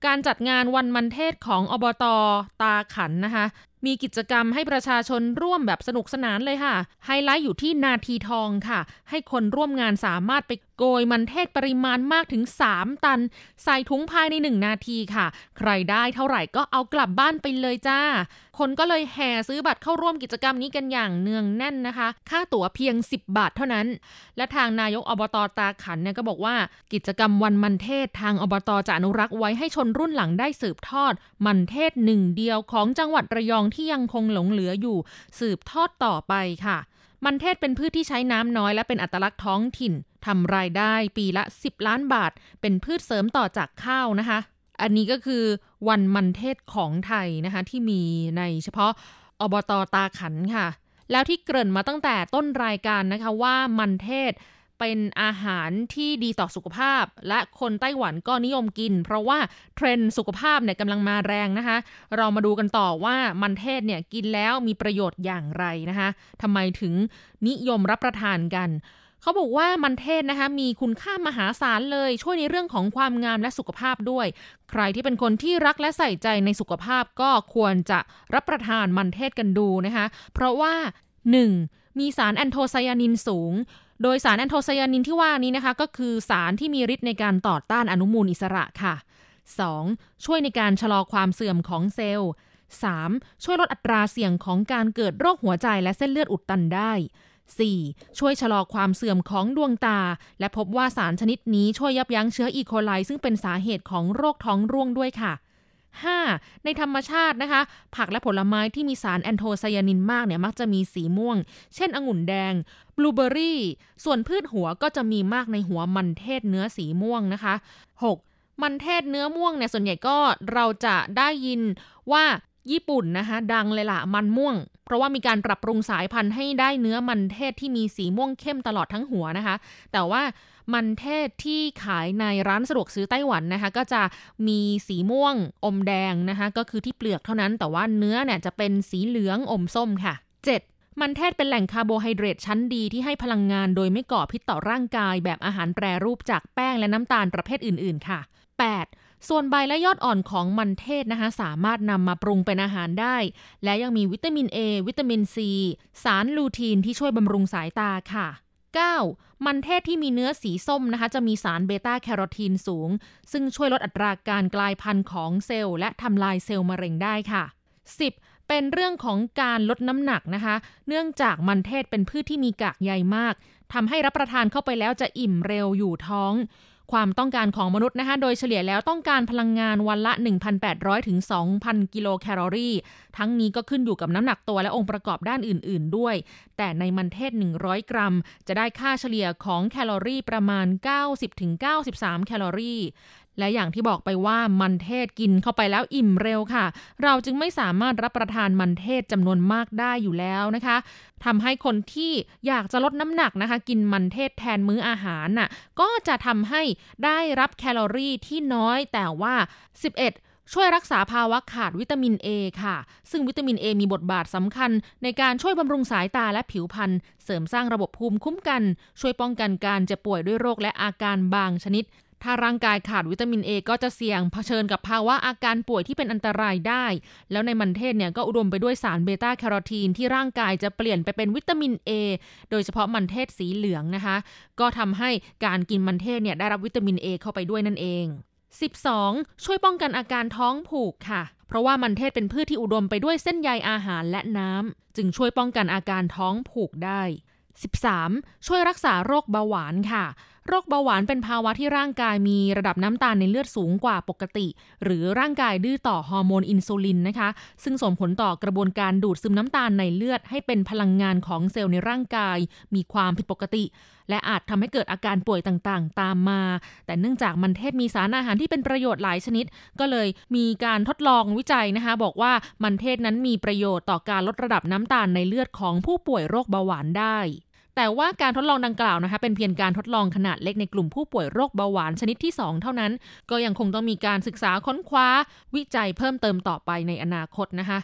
การจัดงานวันมันเทศของอบตตาขันนะคะ มีกิจกรรมให้ประชาชนร่วมแบบสนุกสนานเลยค่ะ ไฮไลท์อยู่ที่นาทีทองค่ะ ให้คนร่วมงานสามารถไปโกยมันเทศปริมาณมากถึง 3 ตัน ใส่ถุงภายใน 1 นาทีค่ะ ใครได้เท่าไหร่ก็เอากลับบ้านไปเลยจ้า คนก็เลยแห่ซื้อบัตรเข้าร่วมกิจกรรมนี้กันอย่างเนืองแน่นนะคะ ค่าตั๋วเพียง 10 บาทเท่านั้น และทางนายกอบตตาขันเนี่ยก็บอกว่ากิจกรรมวันมันเทศทางอบตจะอนุรักษ์ไว้ให้ชนรุ่นหลังได้สืบทอด มันเทศหนึ่งเดียวของจังหวัดระยองที่ยังคงหลงเหลืออยู่ สืบทอดต่อไปค่ะ มันเทศเป็นพืชที่ใช้น้ำน้อยและเป็นอัตลักษณ์ท้องถิ่นทำรายได้ปีละ 10 ล้านบาท เป็นพืชเสริมต่อจากข้าวนะคะ อันนี้ก็คือวันมันเทศของไทยนะคะที่มีในเฉพาะอบตตาขันค่ะ แล้วที่เกริ่นมาตั้งแต่ต้นรายการนะคะว่ามันเทศเป็นอาหารที่ดีต่อสุขภาพ และคนไต้หวันก็นิยมกิน เพราะว่าเทรนด์สุขภาพเนี่ยกำลังมาแรงนะคะ เรามาดูกันต่อว่ามันเทศเนี่ยกินแล้วมีประโยชน์อย่างไรนะคะทำไมถึงนิยมรับประทานกัน เขาบอกว่ามันเทศนะคะมีคุณค่ามหาศาลเลย ช่วยในเรื่องของความงามและสุขภาพด้วย ใครที่เป็นคนที่รักและใส่ใจในสุขภาพก็ควรจะรับประทานมันเทศกันดูนะคะ เพราะว่า 1. มีสารแอนโทไซยานินสูงโดยสารแอนโทไซยานินที่ว่านี้นะคะ ก็คือสารที่มีฤทธิ์ในการต่อต้านอนุมูลอิสระค่ะ 2. ช่วยในการชะลอความเสื่อมของเซลล์ 3. ช่วยลดอัตราเสี่ยงของการเกิดโรคหัวใจและเส้นเลือดอุดตันได้ 4. ช่วยชะลอความเสื่อมของดวงตา และพบว่าสารชนิดนี้ช่วยยับยั้งเชื้ออีโคไลซึ่งเป็นสาเหตุของโรคท้องร่วงด้วยค่ะ 5. ในธรรมชาตินะคะ ผักและผลไม้ที่มีสารแอนโทไซยานินมากเนี่ยมักจะมีสีม่วง เช่นองุ่นแดงบลูเบอร์รี่ ส่วนพืชหัวก็จะมีมากในหัวมันเทศเนื้อสีม่วงนะคะ 6. มันเทศเนื้อม่วงเนี่ยส่วนใหญ่ก็เราจะได้ยินว่าญี่ปุ่นนะคะ ดังเลยล่ะมันม่วง ราะว่ามีการปรับปรุงสายพันธุ์ให้ได้เนื้อมันเทศที่มีสีม่วงเข้มตลอดทั้งหัวนะคะ แต่ว่ามันเทศที่ขายในร้านสะดวกซื้อไต้หวันนะคะ ก็จะมีสีม่วงอมแดงนะคะ ก็คือที่เปลือกเท่านั้น แต่ว่าเนื้อเนี่ยจะเป็นสีเหลืองอมส้มค่ะ 7. มันเทศเป็นแหล่งคาร์โบไฮเดรตชั้นดีที่ให้พลังงานโดยไม่ก่อพิษต่อร่างกายแบบอาหารแปรรูปจากแป้งและน้ำตาลประเภทอื่น ๆ ค่ะ 8. ส่วนใบและยอดอ่อนของมันเทศนะคะสามารถนำมาปรุงเป็นอาหารได้ และยังมีวิตามิน A วิตามิน C สารลูทีนที่ช่วยบำรุงสายตาค่ะ 9. มันเทศที่มีเนื้อสีส้มนะคะ จะมีสารเบต้าแคโรทีนสูง ซึ่งช่วยลดอัตราการกลายพันธุ์ของเซลล์และทำลายเซลล์มะเร็งได้ค่ะ 10. เป็นเรื่องของการลดน้ำหนักนะคะ เนื่องจากมันเทศเป็นพืชที่มีกากใยมากทำให้รับประทานเข้าไปแล้วจะอิ่มเร็วอยู่ท้อง ความต้องการของมนุษย์นะคะ โดยเฉลี่ยแล้วต้องการพลังงานวันละ 1,800 ถึง 2,000 กิโลแคลอรี่ ทั้งนี้ก็ขึ้นอยู่กับน้ำหนักตัวและองค์ประกอบด้านอื่น ๆ ด้วย แต่ในมันเทศ 100 กรัม จะได้ค่าเฉลี่ยของแคลอรี่ประมาณ 90ถึง93 แคลอรี่และอย่างที่บอกไปว่ามันเทศกินเข้าไปแล้วอิ่มเร็วค่ะ เราจึงไม่สามารถรับประทานมันเทศจำนวนมากได้อยู่แล้วนะคะทำให้คนที่อยากจะลดน้ำหนักนะคะ กินมันเทศแทนมื้ออาหารน่ะก็จะทำให้ได้รับแคลอรี่ที่น้อยแต่ว่า 11ช่วยรักษาภาวะขาดวิตามิน A ค่ะ ซึ่งวิตามิน A มีบทบาทสำคัญ ในการช่วยบำรุงสายตาและผิวพรรณ เสริมสร้างระบบภูมิคุ้มกัน ช่วยป้องกันการเจ็บป่วยด้วยโรคและอาการบางชนิด ถ้าร่างกายขาดวิตามิน A ก็จะเสี่ยงเผชิญกับภาวะอาการป่วยที่เป็นอันตรายได้ แล้วในมันเทศเนี่ยก็อุดมไปด้วยสารเบต้าแคโรทีนที่ร่างกายจะเปลี่ยนไปเป็นวิตามิน A โดยเฉพาะมันเทศสีเหลืองนะคะ ก็ทำให้การกินมันเทศเนี่ยได้รับวิตามิน A เข้าไปด้วยนั่นเอง 12. ช่วยป้องกันอาการท้องผูกค่ะ เพราะว่ามันเทศเป็นพืชที่อุดมไปด้วยเส้นใยอาหารและน้ำจึงช่วยป้องกันอาการท้องผูกได้ 13. ช่วยรักษาโรคเบาหวานค่ะ โรคเบาหวานเป็นภาวะที่ร่างกายมีระดับน้ำตาลในเลือดสูงกว่าปกติ หรือร่างกายดื้อต่อฮอร์โมนอินซูลินนะคะ ซึ่งส่งผลต่อกระบวนการดูดซึมน้ำตาลในเลือดให้เป็นพลังงานของเซลล์ในร่างกาย มีความผิดปกติ และอาจทำให้เกิดอาการป่วยต่างๆ ตามมา แต่เนื่องจากมันเทศมีสารอาหารที่เป็นประโยชน์หลายชนิด ก็เลยมีการทดลองวิจัยนะคะ บอกว่ามันเทศนั้นมีประโยชน์ต่อการลดระดับน้ำตาลในเลือดของผู้ป่วยโรคเบาหวานได้ แต่ว่าการทดลองดังกล่าวนะคะเป็นเพียงการทดลองขนาดเล็กในกลุ่มผู้ป่วยโรคเบาหวานชนิดที่ 2 เท่านั้น ก็ยังคงต้องมีการศึกษาค้นคว้า วิจัยเพิ่มเติมต่อไปในอนาคตนะคะ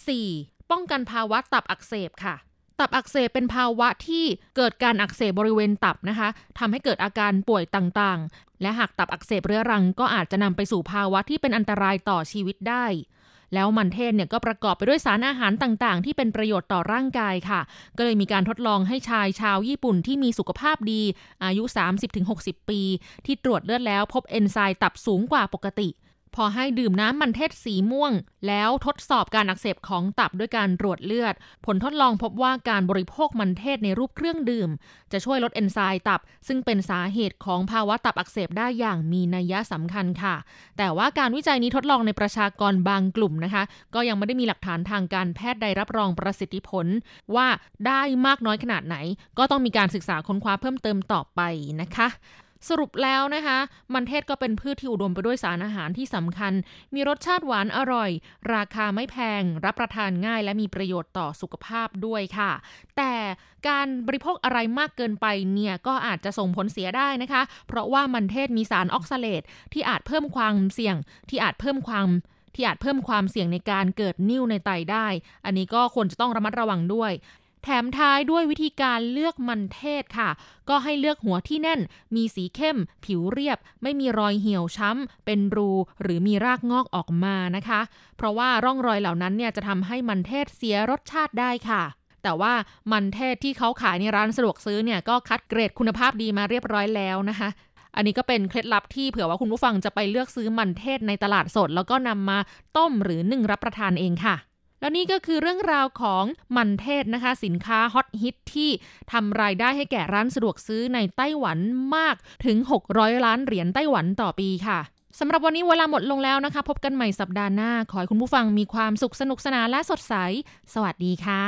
14. ป้องกันภาวะตับอักเสบค่ะตับอักเสบเป็นภาวะที่เกิดการอักเสบบริเวณตับนะคะทำให้เกิดอาการป่วยต่างๆ และหากตับอักเสบเรื้อรังก็อาจจะนำไปสู่ภาวะที่เป็นอันตรายต่อชีวิตได้ แล้วมันเทศเนี่ยก็ประกอบไปด้วยสารอาหารต่างๆ ที่เป็นประโยชน์ต่อร่างกายค่ะ ก็เลยมีการทดลองให้ชายชาวญี่ปุ่นที่มีสุขภาพดี อายุ 30-60 ปี ที่ตรวจเลือดแล้วพบเอนไซม์ตับสูงกว่าปกติ พอให้ดื่มน้ำมันเทศสีม่วง แล้วทดสอบการอักเสบของตับด้วยการตรวจเลือด ผลทดลองพบว่าการบริโภคมันเทศในรูปเครื่องดื่ม จะช่วยลดเอนไซม์ตับ ซึ่งเป็นสาเหตุของภาวะตับอักเสบได้อย่างมีนัยสำคัญค่ะ แต่ว่าการวิจัยนี้ทดลองในประชากรบางกลุ่มนะคะ ก็ยังไม่ได้มีหลักฐานทางการแพทย์ใดรับรองประสิทธิผล ว่าได้มากน้อยขนาดไหน ก็ต้องมีการศึกษาค้นคว้าเพิ่มเติมต่อไปนะคะ สรุปแล้วนะคะ มันเทศก็เป็นพืชที่อุดมไปด้วยสารอาหารที่สำคัญ มีรสชาติหวานอร่อย ราคาไม่แพง รับประทานง่าย และมีประโยชน์ต่อสุขภาพด้วยค่ะ แต่การบริโภคอะไรมากเกินไปเนี่ยก็อาจจะส่งผลเสียได้นะคะ เพราะว่ามันเทศมีสารออกซาเลตที่อาจเพิ่มความเสี่ยง ที่อาจเพิ่มความที่อาจเพิ่มความเสี่ยงในการเกิดนิ่วในไตได้ อันนี้ก็ควรจะต้องระมัดระวังด้วย แถมท้ายด้วยวิธีการเลือกมันเทศค่ะ ก็ให้เลือกหัวที่แน่น มีสีเข้ม ผิวเรียบ ไม่มีรอยเหี่ยวช้ำ เป็นรูหรือมีรากงอกออกมานะคะ เพราะว่าร่องรอยเหล่านั้นเนี่ยจะทำให้มันเทศเสียรสชาติได้ค่ะแต่ว่ามันเทศที่เขาขายในร้านสะดวกซื้อเนี่ยก็คัดเกรดคุณภาพดีมาเรียบร้อยแล้วนะคะ อันนี้ก็เป็นเคล็ดลับที่เผื่อว่าคุณผู้ฟังจะไปเลือกซื้อมันเทศในตลาดสด แล้วก็นำมาต้มหรือนึ่งรับประทานเองค่ะ แล้วนี่ก็คือเรื่องราวของมันเทศนะคะ สินค้าฮอตฮิตที่ทำรายได้ให้แก่ร้านสะดวกซื้อในไต้หวันมากถึง 600 ล้านเหรียญไต้หวันต่อปีค่ะสำหรับวันนี้เวลาหมดลงแล้วนะคะ พบกันใหม่สัปดาห์หน้า ขอให้คุณผู้ฟังมีความสุขสนุกสนานและสดใส สวัสดีค่ะ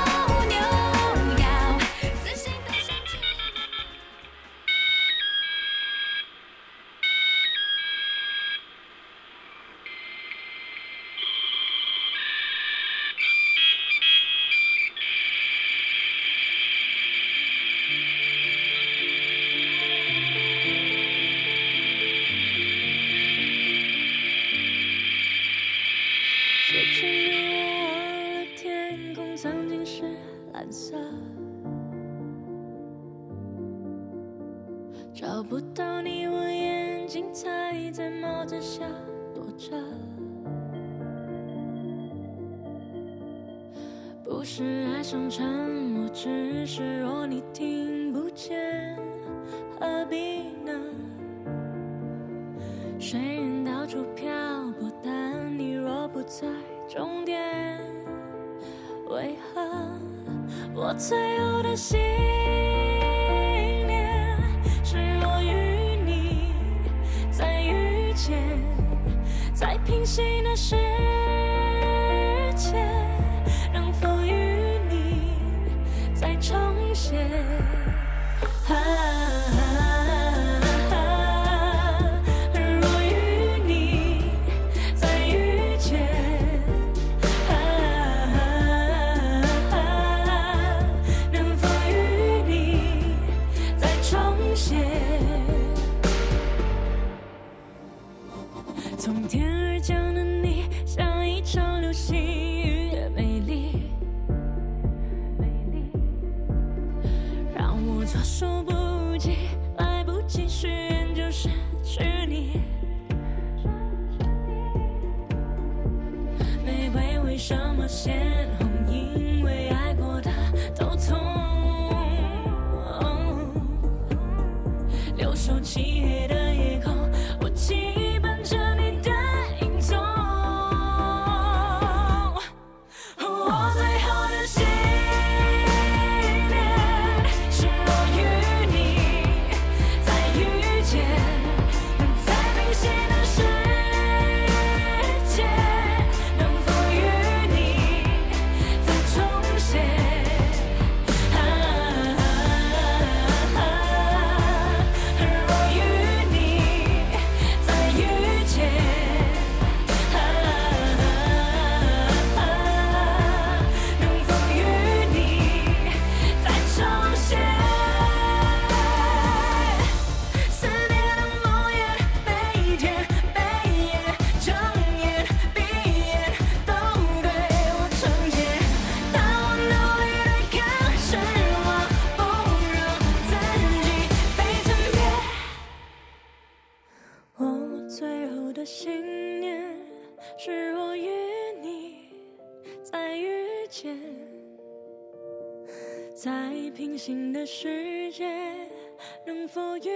能否与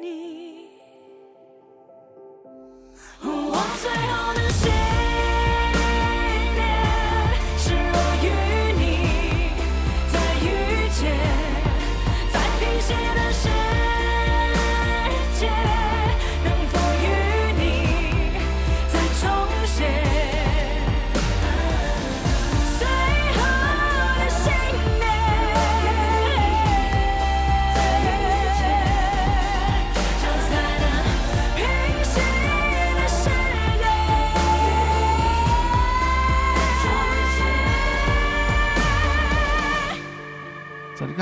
你？我最后的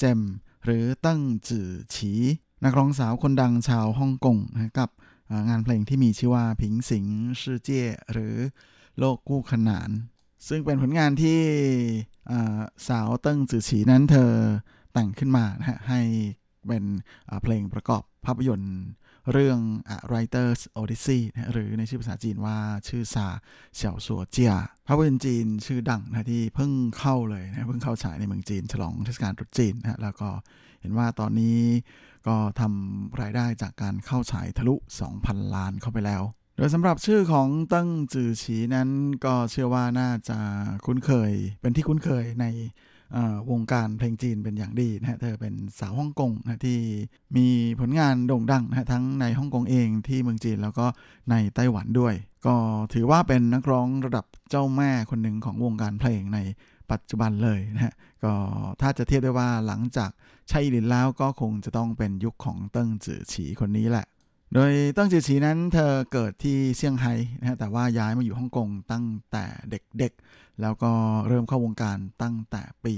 เจมหรือตั้งจื่อฉี นักร้องสาวคนดังชาวฮ่องกงนะกับงานเพลงที่มีชื่อว่าผิงสิงชื่อเจ้หรือโลกกู้ขนาน ซึ่งเป็นผลงานที่สาวเติ้งจื่อฉีนั้นเธอแต่งขึ้นมานะฮะให้เป็นเพลงประกอบภาพยนตร์ เรื่อง A Writer's Odyssey นะหรือในชื่อภาษาจีนว่าชื่อซาเสี่ยวสัวเจียภาพยนตร์จีนชื่อดังนะที่เพิ่งเข้าเลยนะเพิ่งเข้าฉายในเมืองจีน ฉลองเทศกาลตรุษจีนนะแล้วก็เห็นว่าตอนนี้ก็ทำรายได้จากการเข้าฉายทะลุ 2,000 ล้านเข้าไปแล้ว โดยสำหรับชื่อของติ้งจือฉีนั้นก็เชื่อว่าน่าจะคุ้นเคย เป็นที่คุ้นเคยใน วงการเพลงจีนเป็นอย่างดีนะฮะเธอเป็นสาวฮ่องกงนะที่มีผลงานโด่งดังนะฮะทั้งในฮ่องกงเองที่เมืองจีนแล้วก็ในไต้หวันด้วย ก็ถือว่าเป็นนักร้องระดับเจ้าแม่คนหนึ่งของวงการเพลงในปัจจุบันเลยนะฮะก็ถ้าจะเทียบได้ว่าหลังจากชัยหลินแล้วก็คงจะต้องเป็นยุคของเติ้งจื่อฉีคนนี้แหละ โดยตั้งจือฉีนั้นเธอเกิดที่เซี่ยงไฮ้นะฮะแต่ว่าย้ายมาอยู่ฮ่องกงตั้งแต่เด็กๆ แล้วก็เริ่มเข้าวงการตั้งแต่ปี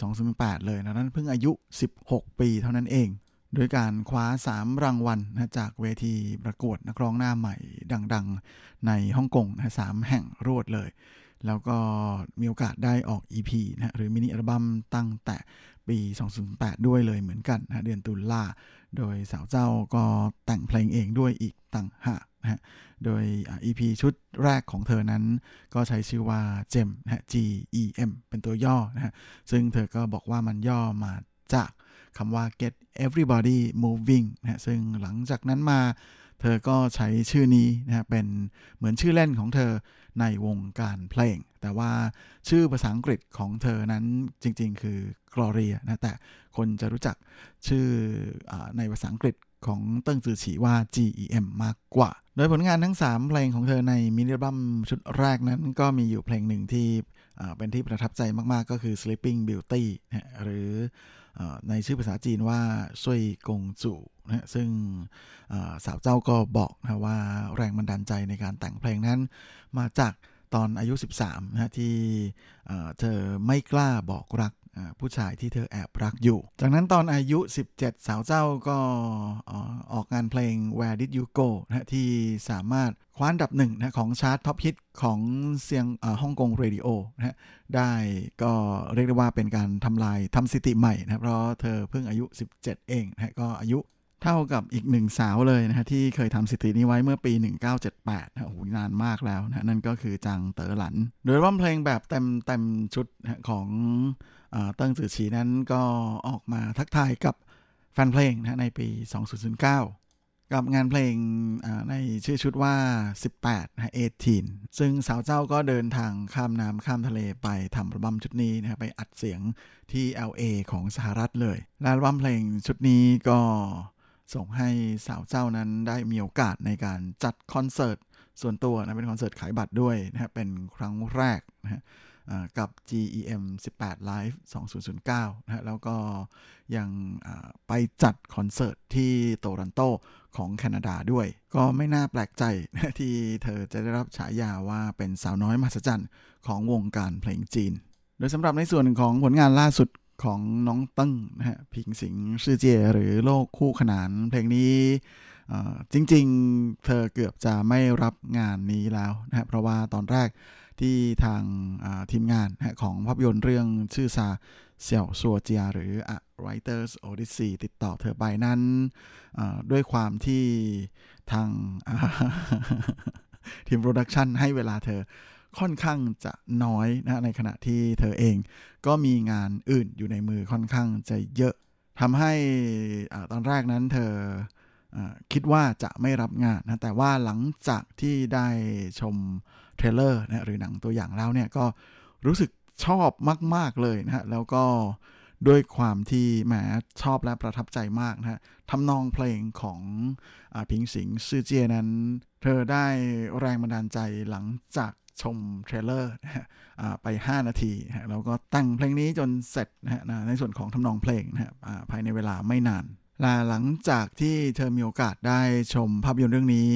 2008 เลยนะนั้นเพิ่งอายุ 16 ปีเท่านั้นเองโดยการคว้า 3 รางวัลนะจากเวทีประกวดนักร้องหน้าใหม่ดังๆ ในฮ่องกงนะสามแห่งรวดเลย แล้วก็มีโอกาสได้ออก EP นะหรือมินิอัลบั้มตั้งแต่ปี 2008 ด้วยเลยเหมือนกันนะเดือนตุลา โดยสาวเจ้าก็แต่งเพลงเองด้วยอีกต่างหากนะฮะ โดยอ่า EP ชุดแรกของเธอนั้น ก็ใช้ชื่อว่า GEM นะฮะ G E M เป็นตัวย่อนะฮะ ซึ่งเธอก็บอกว่ามันย่อมาจากคำว่า get everybody moving นะซึ่งหลังจากนั้นมา เธอก็ใช้ชื่อนี้นะฮะเป็นเหมือนชื่อเล่นของเธอในวงการเพลง แต่ว่าชื่อภาษาอังกฤษของเธอนั้นจริงๆ คือ Gloria นะแต่ คนจะรู้จักชื่ออในภาษาอังกฤษของเติ้งจือฉีว่า GEM มากกว่า โดยผลงานทั้ง 3 เพลงของเธอในมินิบัมชุดแรกนั้นก็มีอยู่เพลงหนึ่งที่เป็นที่ประทับใจมาก ๆ ก็คือ Sleeping Beauty หรืออในชื่อภาษาจีนว่าซุยกงจูนะซึ่งสาวเจ้าก็บอกนะว่าแรงบันดาลใจในการแต่งเพลงนั้น มาจากตอนอายุ 13นะที่เธอไม่กล้าบอกรัก ผู้ชายที่เธอแอบรักอยู่ จากนั้นตอนอายุ 17 สาวเจ้าก็ออกงานเพลง Where Did You Go นะฮะที่สามารถคว้าอันดับหนึ่งนะของชาร์ต top hit ของเซียงฮ่องกงเรดิโอนะฮะได้ก็เรียกได้ว่าเป็นการทำลายทำสถิติใหม่นะเพราะเธอเพิ่งอายุ 17 เองนะฮะก็อายุ เท่ากับอีกหนึ่งสาวเลยนะฮะที่เคยทำสถิตินี้ไว้เมื่อปี 1978นะโอ้โหนานมากแล้วนะนั่นก็คือจังเต๋อหลัน โดยว่าเพลงแบบเต็มเต็มชุดของเติ้งจื่อฉีนั้นก็ออกมาทักทายกับแฟนเพลงนะในปี 2009กับงานเพลงในชื่อชุดว่า 18นะ18 ซึ่งสาวเจ้าก็เดินทางข้ามน้ำข้ามทะเลไปทำอัลบั้มชุดนี้นะไปอัดเสียงที่ LA ของสหรัฐเลย และอัลบั้มเพลงชุดนี้ก็ ส่งให้สาวเจ้านั้นได้มีโอกาสในการจัดคอนเสิร์ตส่วนตัวนะเป็นคอนเสิร์ตขายบัตรด้วยนะฮะเป็นครั้งแรกนะฮะกับ GEM 18 Live 2009นะฮะแล้วก็ยังไปจัดคอนเสิร์ตที่โตรอนโตของแคนาดาด้วย ก็ไม่น่าแปลกใจนะที่เธอจะได้รับฉายาว่าเป็นสาวน้อยมหัศจรรย์ของวงการเพลงจีน โดยสำหรับในส่วนของผลงานล่าสุด ของน้องตั้งนะฮะพิงสิงชื่อเจหรือโลกคู่ขนานเพลงนี้จริงๆ เธอเกือบจะไม่รับงานนี้แล้วนะฮะเพราะว่าตอนแรกที่ทางทีมงานของภาพยนตร์เรื่องชื่อซาเสี่ยวซัวเจียหรือ A Writer's Odyssey ติดต่อเธอไปนั้นด้วยความที่ทางทีมโปรดักชันให้เวลาเธอ ค่อนข้างจะน้อยนะในขณะที่เธอเองก็มีงานอื่นอยู่ในมือค่อนข้างจะเยอะทำให้ตอนแรกนั้นเธอคิดว่าจะไม่รับงานนะแต่ว่าหลังจากที่ได้ชม trailer นะหรือหนังตัวอย่างแล้วเนี่ยก็รู้สึกชอบมาก ๆ เลยนะฮะแล้วก็ด้วยความที่แหมชอบและประทับใจมากนะฮะทำนองเพลงของอพิงสิงซื่อเจียนั้น เธอได้แรงบันดาลใจหลังจาก ชม trailer ไป 5 นาทีแล้วก็แต่งเพลงนี้จนเสร็จนะฮะในส่วนของทำนองเพลงนะฮะภายในเวลาไม่นานลหลังจากที่เธอมีโอกาสได้ชมภาพยนตร์เรื่องนี้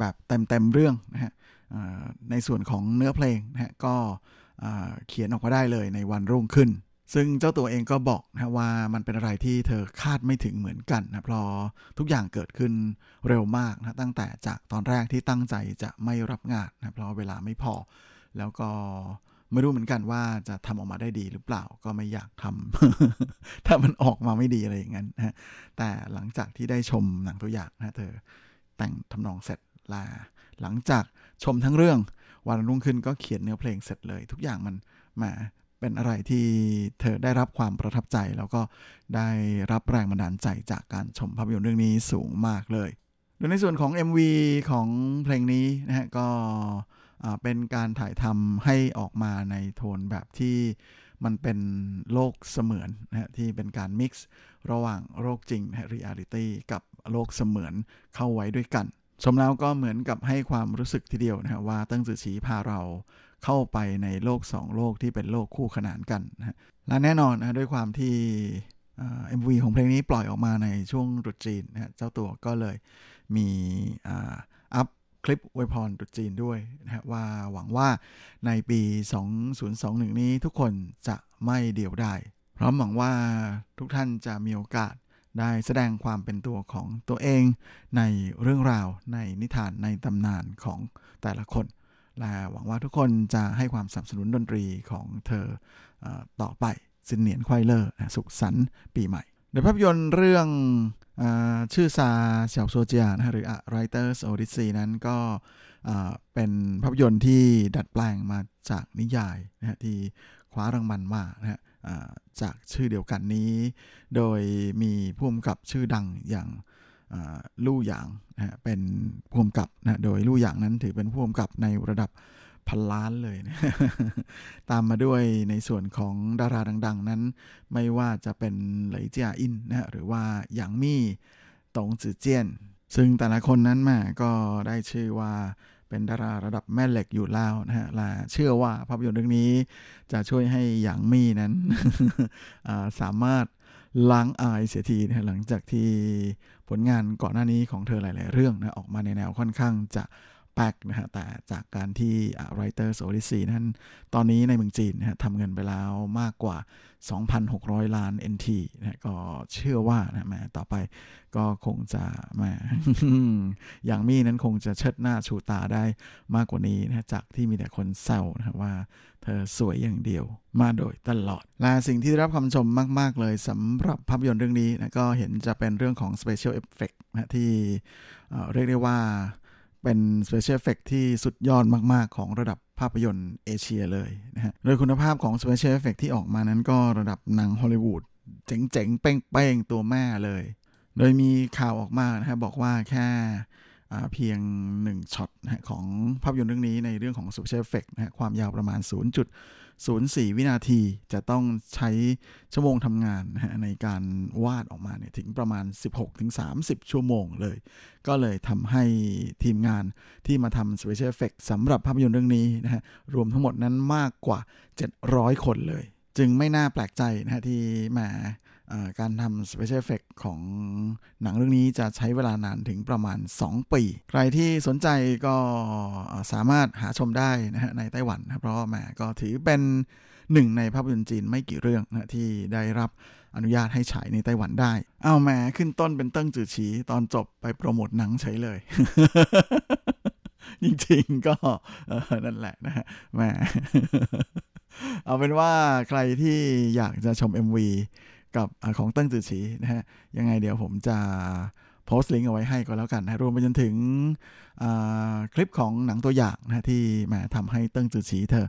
แบบเต็มๆเรื่องนะฮะในส่วนของเนื้อเพลงนะฮะก็เขียนออกมาได้เลยในวันรุ่งขึ้น ซึ่งเจ้าตัวเองก็บอกนะว่ามันเป็นอะไรที่เธอคาดไม่ถึงเหมือนกันนะเพราะทุกอย่างเกิดขึ้นเร็วมากนะตั้งแต่จากตอนแรกที่ตั้งใจจะไม่รับงานนะเพราะเวลาไม่พอ แล้วก็ไม่รู้เหมือนกันว่าจะทำออกมาได้ดีหรือเปล่าก็ไม่อยากทำถ้ามันออกมาไม่ดีอะไรอย่างนั้นนะแต่หลังจากที่ได้ชมหนังตัวอย่างนะเธอแต่งทำนองเสร็จลา หลังจากชมทั้งเรื่องวันรุ่งขึ้นก็เขียนเนื้อเพลงเสร็จเลย ทุกอย่างมันมา เป็นอะไรที่เธอได้รับความประทับใจ แล้วก็ได้รับแรงบันดาลใจจากการชมภาพยนตร์เรื่องนี้สูงมากเลยโดยในส่วนของ MV ของเพลงนี้นะฮะก็เป็นการถ่ายทำให้ออกมาในโทนแบบที่มันเป็นโลกเสมือนนะฮะที่เป็นการ mix ระหว่างโลกจริงนะเรียลิตี้กับโลกเสมือนเข้าไว้ด้วยกัน ชมแล้วก็เหมือนกับให้ความรู้สึกทีเดียวนะฮะว่าเติ้งจือฉีพาเรา เข้าไปในโลกสองโลกที่เป็นโลกคู่ขนานกันนะและแน่นอนนะด้วยความที่ MV ของเพลงนี้ปล่อยออกมาในช่วงตรุษจีนนะเจ้าตัวก็เลยมีอัพคลิปอวยพรตรุษจีนด้วยนะฮะว่าหวังว่าในปี 2021 นี้ทุกคนจะไม่เดี่ยวได้พร้อมหวังว่าทุกท่านจะมีโอกาสได้แสดงความเป็นตัวของตัวเองในเรื่องราวในนิทานในตำนานของแต่ละคน และหวังว่าทุกคนจะให้ความสนับสนุนดนตรีของเธออต่อไปสินเนียนควายเลอร์สุขสันต์ปีใหม่ในภาพยนตร์เรื่องอชื่อซาเสี่ยวโซเจียนะหรือ A Writer's Odyssey นั้นก็เป็นภาพยนตร์ที่ดัดแปลงมาจากนิยายนะที่คว้ารางวัลมานะฮะจากชื่อเดียวกันนี้ โดยมีผู้กำกับชื่อดังอย่าง ลู่หยางนะเป็นผู้กำกับนะโดยลู่หยางนั้นถือเป็นผู้กำกับในระดับพันล้านเลยนะตามมาด้วยในส่วนของดาราดัง ๆ นั้น ไม่ว่าจะเป็นเหลยเจียอินนะหรือว่าหยางมี่ตงจือเจียน ซึ่งแต่ละคนนั้นมาก็ได้ชื่อว่าเป็นดาราระดับแม่เหล็กอยู่แล้วนะฮะและเชื่อว่าภาพยนตร์เรื่องนี้จะช่วยให้หยางมี่นั้นสามารถล้างอายเสียทีนะหลังจากที่ ผลงานก่อนหน้านี้ของเธอหลาย ๆ เรื่องนะออกมาในแนวค่อนข้างจะ แปลกนะฮะแต่จากการที่ Writers Odyssey นั้นตอนนี้ในเมืองจีนนะฮะทำเงินไปแล้วมากกว่า 2,600 ล้าน NT นะก็เชื่อว่านะแมต่อไปก็คงจะแม่อย่างมี่นั้นคงจะเชิดหน้าชูตาได้มากกว่านี้นะจากที่มีแต่คนแซวนะว่าเธอสวยอย่างเดียวมาโดยตลอด และสิ่งที่ได้รับคำชมมาก ๆ เลยสำหรับภาพยนตร์เรื่องนี้นะก็เห็นจะเป็นเรื่องของ Special Effect นะที่เรียกได้ว่า เป็น Special Effect ที่สุดยอดมาก ๆ ของระดับภาพยนตร์เอเชียเลยนะฮะ โดยคุณภาพของ Special Effect ที่ออกมานั้นก็ระดับหนังฮอลลีวูดเจ๋ง ๆ เป้ง ๆ ตัวแม่เลย โดยมีข่าวออกมานะฮะบอกว่าแค่ เพียง 1ช็อตนะของภาพยนตร์เรื่องนี้ในเรื่องของ Special Effect นะความยาวประมาณ 0. 04 วินาทีจะต้องใช้ชั่วโมงทำงานนะฮะในการวาดออกมาเนี่ยถึงประมาณ 16-30 ชั่วโมงเลย ก็เลยทำให้ทีมงานที่มาทำ Special Effect สำหรับภาพยนตร์เรื่องนี้นะฮะรวมทั้งหมดนั้นมากกว่า 700 คนเลย จึงไม่น่าแปลกใจนะฮะที่มา การทำ Special Effect ของหนังเรื่องนี้จะใช้เวลานานถึงประมาณ 2 ปี ใครที่สนใจก็สามารถหาชมได้นะฮะในไต้หวันนะเพราะแหม่ก็ถือเป็นหนึ่งในภาพยนตร์จีนไม่กี่เรื่องนะที่ได้รับอนุญาตให้ฉายในไต้หวันได้ เอาแหมขึ้นต้นเป็นเติ้งจือฉีตอนจบไปโปรโมทหนังเฉยเลย จริงๆก็นั่นแหละนะฮะแหมเอาเป็นว่าใครที่อยากจะชม MV กับของเติ้งจือฉีนะฮะยังไงเดี๋ยวผมจะโพสต์ลิงก์เอาไว้ให้ก็แล้วกันนะรวมไปจนถึงคลิปของหนังตัวอย่างนะที่แหมทำให้เติ้งจือฉีเธอ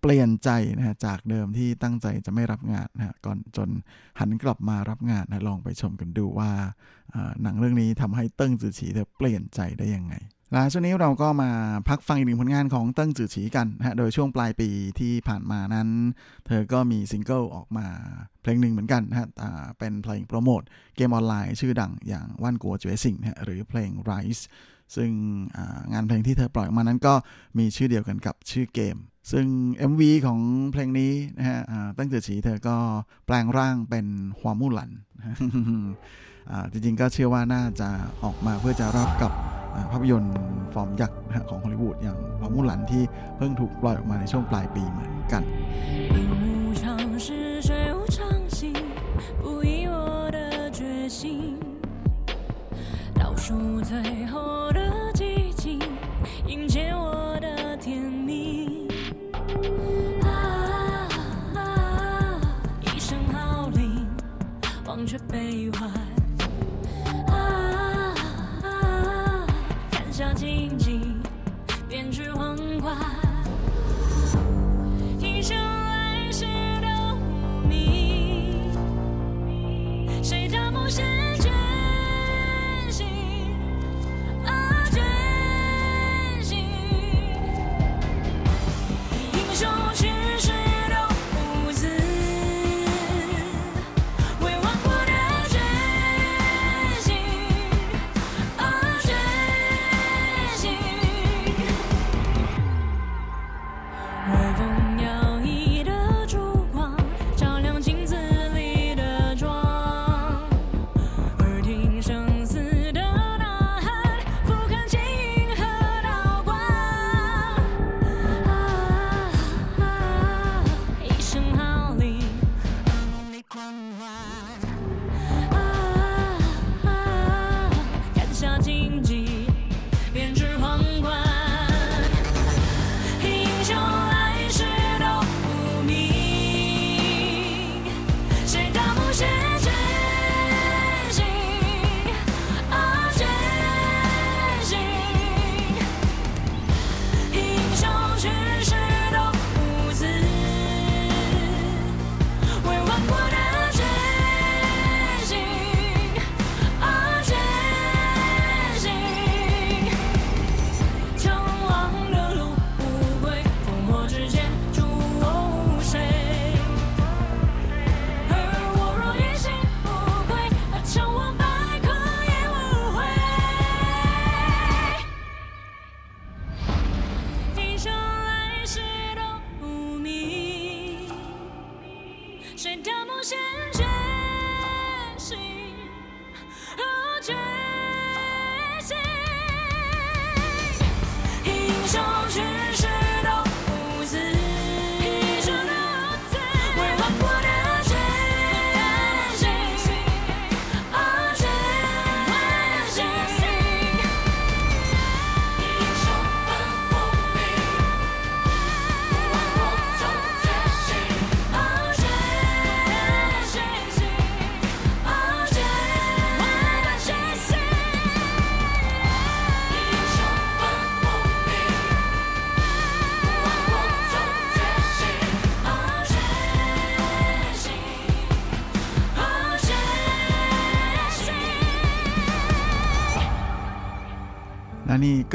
เปลี่ยนใจนะฮะจากเดิมที่ตั้งใจจะไม่รับงานนะฮะก่อนจนหันกลับมารับงานนะลองไปชมกันดูว่าหนังเรื่องนี้ทำให้เติ้งจือฉีเธอเปลี่ยนใจได้ยังไง และช่วงนี้เราก็มาพักฟังอีกหนึ่งผลงานของเติ้งจือฉีกันนะฮะ โดยช่วงปลายปีที่ผ่านมานั้น เธอก็มีซิงเกิลออกมาเพลงหนึ่งเหมือนกันนะฮะเป็นเพลงโปรโมทเกมออนไลน์ชื่อดังอย่างว่านกัวเจวสิงนะฮะหรือเพลง Rise ซึ่งงานเพลงที่เธอปล่อยออกมานั้นก็มีชื่อเดียวกันกับชื่อเกม ซึ่ง MV ของเพลงนี้นะฮะตั้งแต่ฉีเธอก็แปลงร่างเป็นฮวามูหลัน จริงๆก็เชื่อว่าน่าจะออกมาเพื่อจะรับกับภาพยนตร์ฟอร์มยักษ์ของฮอลลีวูดอย่างฮวามูหลันที่เพิ่งถูกปล่อยออกมาในช่วงปลายปีเหมือนกัน倒数最后的迎接我的天明，啊，一声号令，忘却悲欢，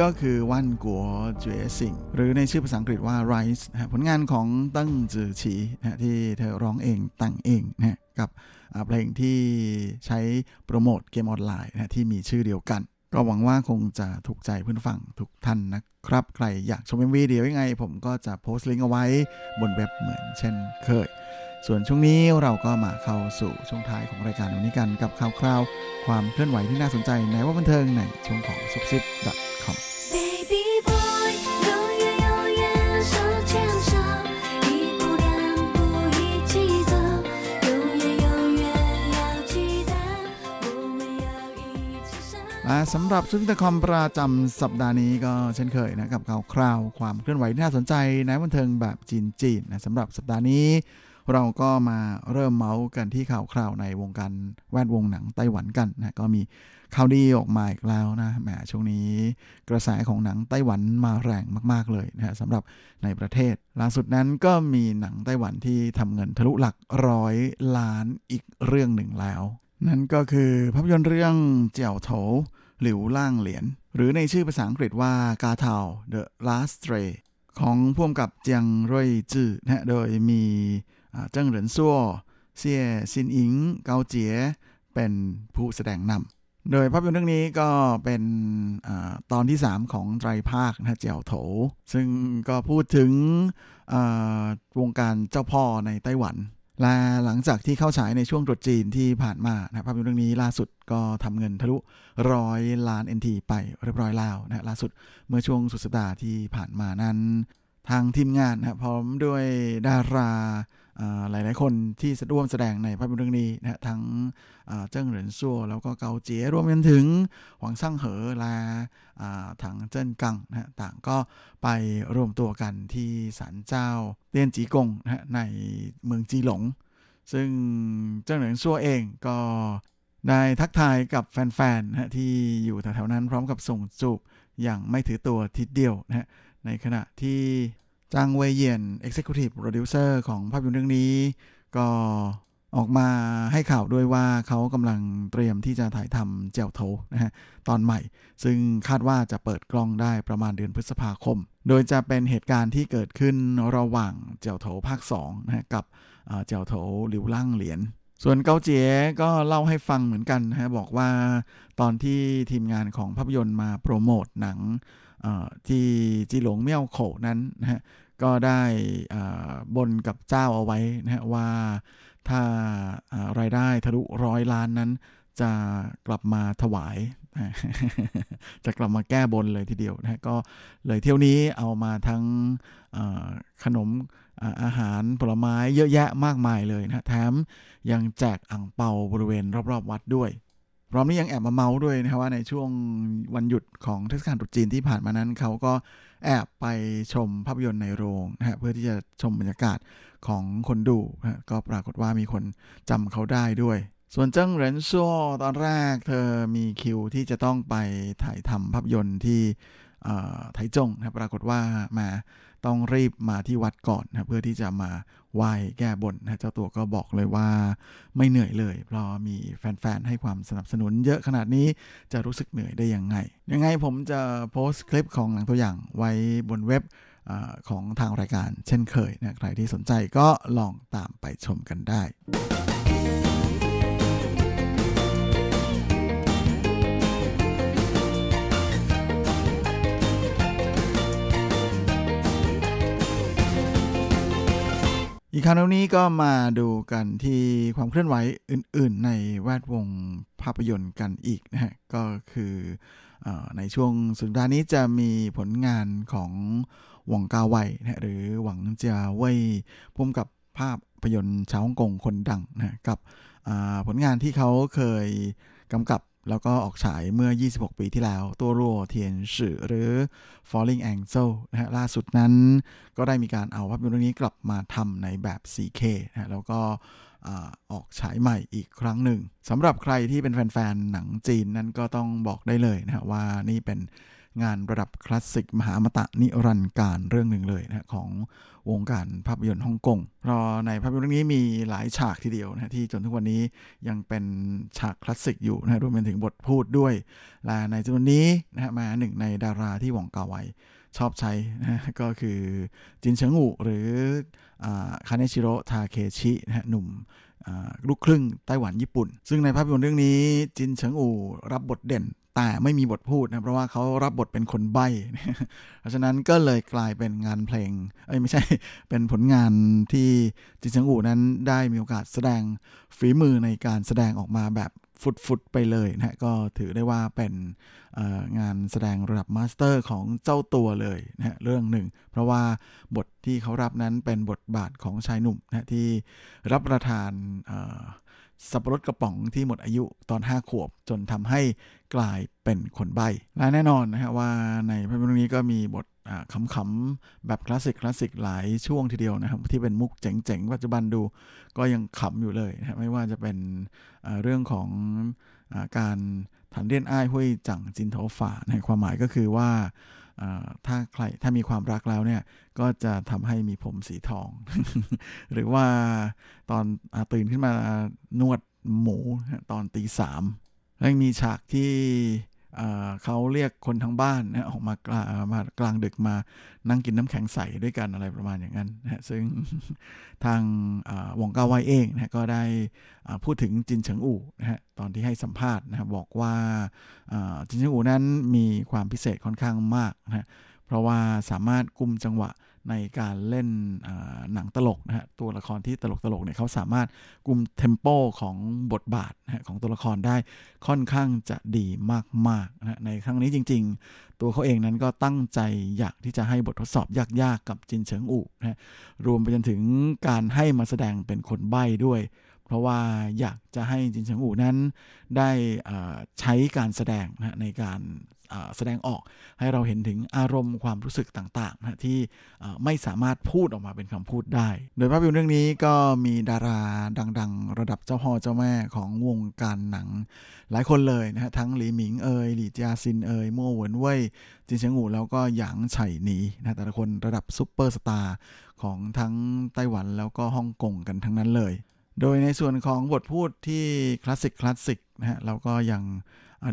ก็คือวันกัวเจ๋อสิงหรือในชื่อภาษาอังกฤษว่า Rise นะผลงานของตั้งจือฉีนะที่เธอร้องเองแต่งเองนะกับเพลงที่ใช้โปรโมทเกมออนไลน์นะที่มีชื่อเดียวกัน ก็หวังว่าคงจะถูกใจเพื่อนฟังทุกท่านนะครับ ใครอยากชม MV เดียวยังไง ผมก็จะโพสต์ลิงก์เอาไว้บนเว็บเหมือนเช่นเคย ส่วนช่วงนี้เราก็มาเข้าสู่ช่วงท้ายของรายการวันนี้กันกับข่าวคราวความเคลื่อนไหวที่น่าสนใจในว่าบันเทิงในช่วงของซุปซิป .com และสำหรับซุปซิป .com ประจำสัปดาห์นี้ก็เช่นเคยนะกับข่าวคราวความเคลื่อนไหวที่น่าสนใจในบันเทิงแบบจีนๆนะสำหรับสัปดาห์นี้ เราก็มาเริ่มเมาส์กันที่ข่าวคราวในวงการแวดวงหนังไต้หวันกันนะก็มีข่าวดีออกมาอีกแล้วนะแหมช่วงนี้กระแสของหนังไต้หวันมาแรงมาก ๆ เลยนะสำหรับในประเทศ ล่าสุดนั้นก็มีหนังไต้หวันที่ทำเงินทะลุหลักร้อยล้านอีกเรื่องหนึ่งแล้ว นั่นก็คือภาพยนตร์เรื่องเจียวโถหลิวล่างเหรียญหรือในชื่อภาษาอังกฤษว่ากาเทา The Last Stray ของพ่วงกับเจียงร่ยจื้อนะโดยมี เจิ้งเหรินซั่วเซี่ยซินอิง เกาเจียเป็นผู้แสดงนำโดยภาพยนตร์เรื่องนี้ก็เป็นอตอนที่ 3 ของไตรภาคนะเจียวโถ ซึ่งก็พูดถึงวงการเจ้าพ่อในไต้หวันและหลังจากที่เข้าฉายในช่วงตรุษจีนที่ผ่านมานะภาพยนตร์เรื่องนี้ล่าสุดก็ทำเงินทะลุร้อยล้าน NT ไปเรียบร้อยแล้วนะล่าสุดเมื่อช่วงสุดสัปดาห์ที่ผ่านมานั้น ทางทีมงานนะพร้อมด้วยดารา อ่าหลายๆคนที่ร่วมแสดงในภาพยนตร์เรื่องนี้นะทั้งเจิ้งเหรินซั่วแล้วก็เกาเจียรวมกันถึงหวังซั่งเหอและถังเจิ้นกังนะต่างก็ไปรวมตัวกันที่ศาลเจ้าเตี้ยนจีกงนะในเมืองจีหลง ซึ่งเจิ้งเหรินซั่วเองก็ได้ทักทายกับแฟนๆนะที่อยู่แถวๆนั้นพร้อมกับส่งจูบอย่างไม่ถือตัวทีเดียวนะในขณะที่ จางเวยเยียน Executive Producer ของภาพยนตร์เรื่องนี้ ก็ออกมาให้ข่าวด้วยว่าเขากำลังเตรียมที่จะถ่ายทำเจียวโถนะฮะตอนใหม่ ซึ่งคาดว่าจะเปิดกล้องได้ประมาณเดือนพฤษภาคม โดยจะเป็นเหตุการณ์ที่เกิดขึ้นระหว่างเจียวโถภาค2นะฮะกับเจียวโถหลิวล่างเหรียญส่วนเกาเจียก็เล่าให้ฟังเหมือนกันนะฮะบอกว่าตอนที่ทีมงานของภาพยนตร์มาโปรโมทหนัง ที่จีหลงเมี่ยวโขนั้นนะฮะก็ได้อ่าบนกับเจ้าเอาไว้นะฮะว่าถ้าารายได้ทะลุร้อยล้านนั้น จะกลับมาถวาย จะกลับมาแก้บนเลยทีเดียวนะฮะก็เลยเที่ยวนี้เอามาทั้งขนมอาหารผลไม้เยอะแยะมากมายเลยนะแถมยังแจกอ่างเปาบริเวณรอบๆ วัดด้วย ร้อมนี้ยังแอบมาเมาด้วยนะครับว่าในช่วงวันหยุดของเทศกาลตรุษจีนที่ผ่านมานั้น เขาก็แอบไปชมภาพยนตร์ในโรงนะฮะเพื่อที่จะชมบรรยากาศของคนดูนะก็ปรากฏว่ามีคนจำเขาได้ด้วยส่วนเจิ้งเหรินซัวตอนแรกเธอมีคิวที่จะต้องไปถ่ายทำภาพยนตร์ที่ไถจงนะปรากฏว่ามาต้องรีบมาที่วัดก่อนนะเพื่อที่จะมา ไหว้แก้บนนะเจ้าตัวก็บอกเลยว่าไม่เหนื่อยเลย เพราะมีแฟนๆ ให้ความสนับสนุนเยอะขนาดนี้จะรู้สึกเหนื่อยได้ยังไง ยังไงผมจะโพสต์คลิปของหนังตัวอย่างไว้บนเว็บอของทางรายการเช่นเคยนะใครที่สนใจก็ลองตามไปชมกันได้ อีกคราวนี้ก็มาดูกันที่ความเคลื่อนไหวอื่น ๆ ในแวดวงภาพยนตร์กันอีกนะฮะก็คืออในช่วงสุดสัปดาห์นี้จะมีผลงานของหวังกาไวนะหรือหวังเจียเว่ยพุ่มกับภาพยนตร์ชาวฮ่องกงคนดังนะกับผลงานที่เขาเคยกำกับ แล้วก็ออกฉายเมื่อ 26 ปีที่แล้ว ตัวรัวเทียนสื่อหรือ Falling Angel นะฮะล่าสุดนั้นก็ได้มีการเอาภาพยนตร์เรื่องนี้กลับมาทำในแบบ 4K นะฮะแล้วก็อ่าออกฉายใหม่อีกครั้งหนึ่งสำหรับใครที่เป็นแฟนๆ หนังจีนนั้นก็ต้องบอกได้เลยนะฮะว่านี่เป็น งานระดับคลาสสิกมหามตะนิรันดร์การเรื่องหนึ่งเลยนะของวงการภาพยนตร์ฮ่องกงเพราะในภาพยนตร์เรื่องนี้มีหลายฉากทีเดียวนะที่จนทุกวันนี้ยังเป็นฉากคลาสสิกอยู่นะรวมไปถึงบทพูดด้วย และในจำนวนนี้นะมาหนึ่งในดาราที่หวังกาไวชอบใช้นะก็คือจินเฉิงอูหรือคาเนชิโร่ทาเคชินะหนุ่มลูกครึ่งไต้หวันญี่ปุ่น ซึ่งในภาพยนตร์เรื่องนี้จินเฉิงอูรับบทเด่น แต่ไม่มีบทพูดนะเพราะว่าเขารับบทเป็นคนใบ้ เพราะฉะนั้นก็เลยกลายเป็นงานเพลง เอ้ยไม่ใช่ เป็นผลงานที่จินเฉิงอู่นั้นได้มีโอกาสแสดงฝีมือในการแสดงออกมาแบบสุดๆไปเลยนะก็ถือได้ว่าเป็นงานแสดงระดับ master ของเจ้าตัวเลยนะเรื่องหนึ่ง เพราะว่าบทที่เขารับนั้นเป็นบทบาทของชายหนุ่มนะที่รับประทาน สับปะรดกระป๋องที่หมดอายุตอน 5 ขวบ จนทำให้กลายเป็นคนใบ้และแน่นอนนะฮะว่าในภาพยนตร์นี้ก็มีบทขำๆแบบคลาสสิกคลาสสิกหลายช่วงทีเดียวนะครับ ที่เป็นมุกเจ๋งๆ ปัจจุบันดูก็ยังขำอยู่เลยนะไม่ว่าจะเป็นเรื่องของอการถันเรียนอ้ายห้วยจังจินโถฝาในความหมายก็คือว่า ถ้าใครถ้ามีความรักแล้วเนี่ยก็จะทำให้มีผมสีทอง หรือว่าตอนอตื่นขึ้นมานวดหมูตอนตีสามแล้วมีฉากที่ เขาเรียกคนทั้งบ้านนะออกมากลามากลางดึกมานั่งกินน้ำแข็งใสด้วยกันอะไรประมาณอย่างนั้นนะซึ่งทางวงกาไวเองนะก็ได้พูดถึงจินเฉิงอู่นะฮะตอนที่ให้สัมภาษณ์นะบบอกว่าจินเฉิงอู่นั้นมีความพิเศษค่อนข้างมากนะเพราะว่าสามารถกุมจังหวะ ในการเล่นหนังตลกนะฮะตัวละครที่ตลกตลกเนี่ยเขาสามารถกลุ่มเทมโปของบทบาทนะของตัวละครได้ค่อนข้างจะดีมากๆนะในครั้งนี้จริง ๆ ตัวเขาเองนั้นก็ตั้งใจอยากที่จะให้บททดสอบยากๆ กับจินเฉิงอู่นะรวมไปจนถึงการให้มาแสดงเป็นคนใบ้ด้วย เพราะว่าอยากจะให้จินเฉิงอู่นั้นได้ใช้การแสดงนะในการ แสดงออกให้เราเห็นถึงอารมณ์ความรู้สึกต่างๆนะที่ไม่สามารถพูดออกมาเป็นคำพูดได้ โดยภาพยนตร์เรื่องนี้ก็มีดาราดัง ๆ ระดับเจ้าพ่อเจ้าแม่ของวงการหนัง หลายคนเลยนะฮะทั้งหลีหมิงเอยหลี่จาซินเอยมั่วเหวินเว่ยจินเฉียงหูแล้วก็หยางไฉหนีนะแต่ละคนระดับซุปเปอร์สตาร์ของทั้งไต้หวันแล้วก็ฮ่องกงกันทั้งนั้นเลย โดยในส่วนของบทพูดที่คลาสสิกคลาสสิกนะฮะเราก็ยัง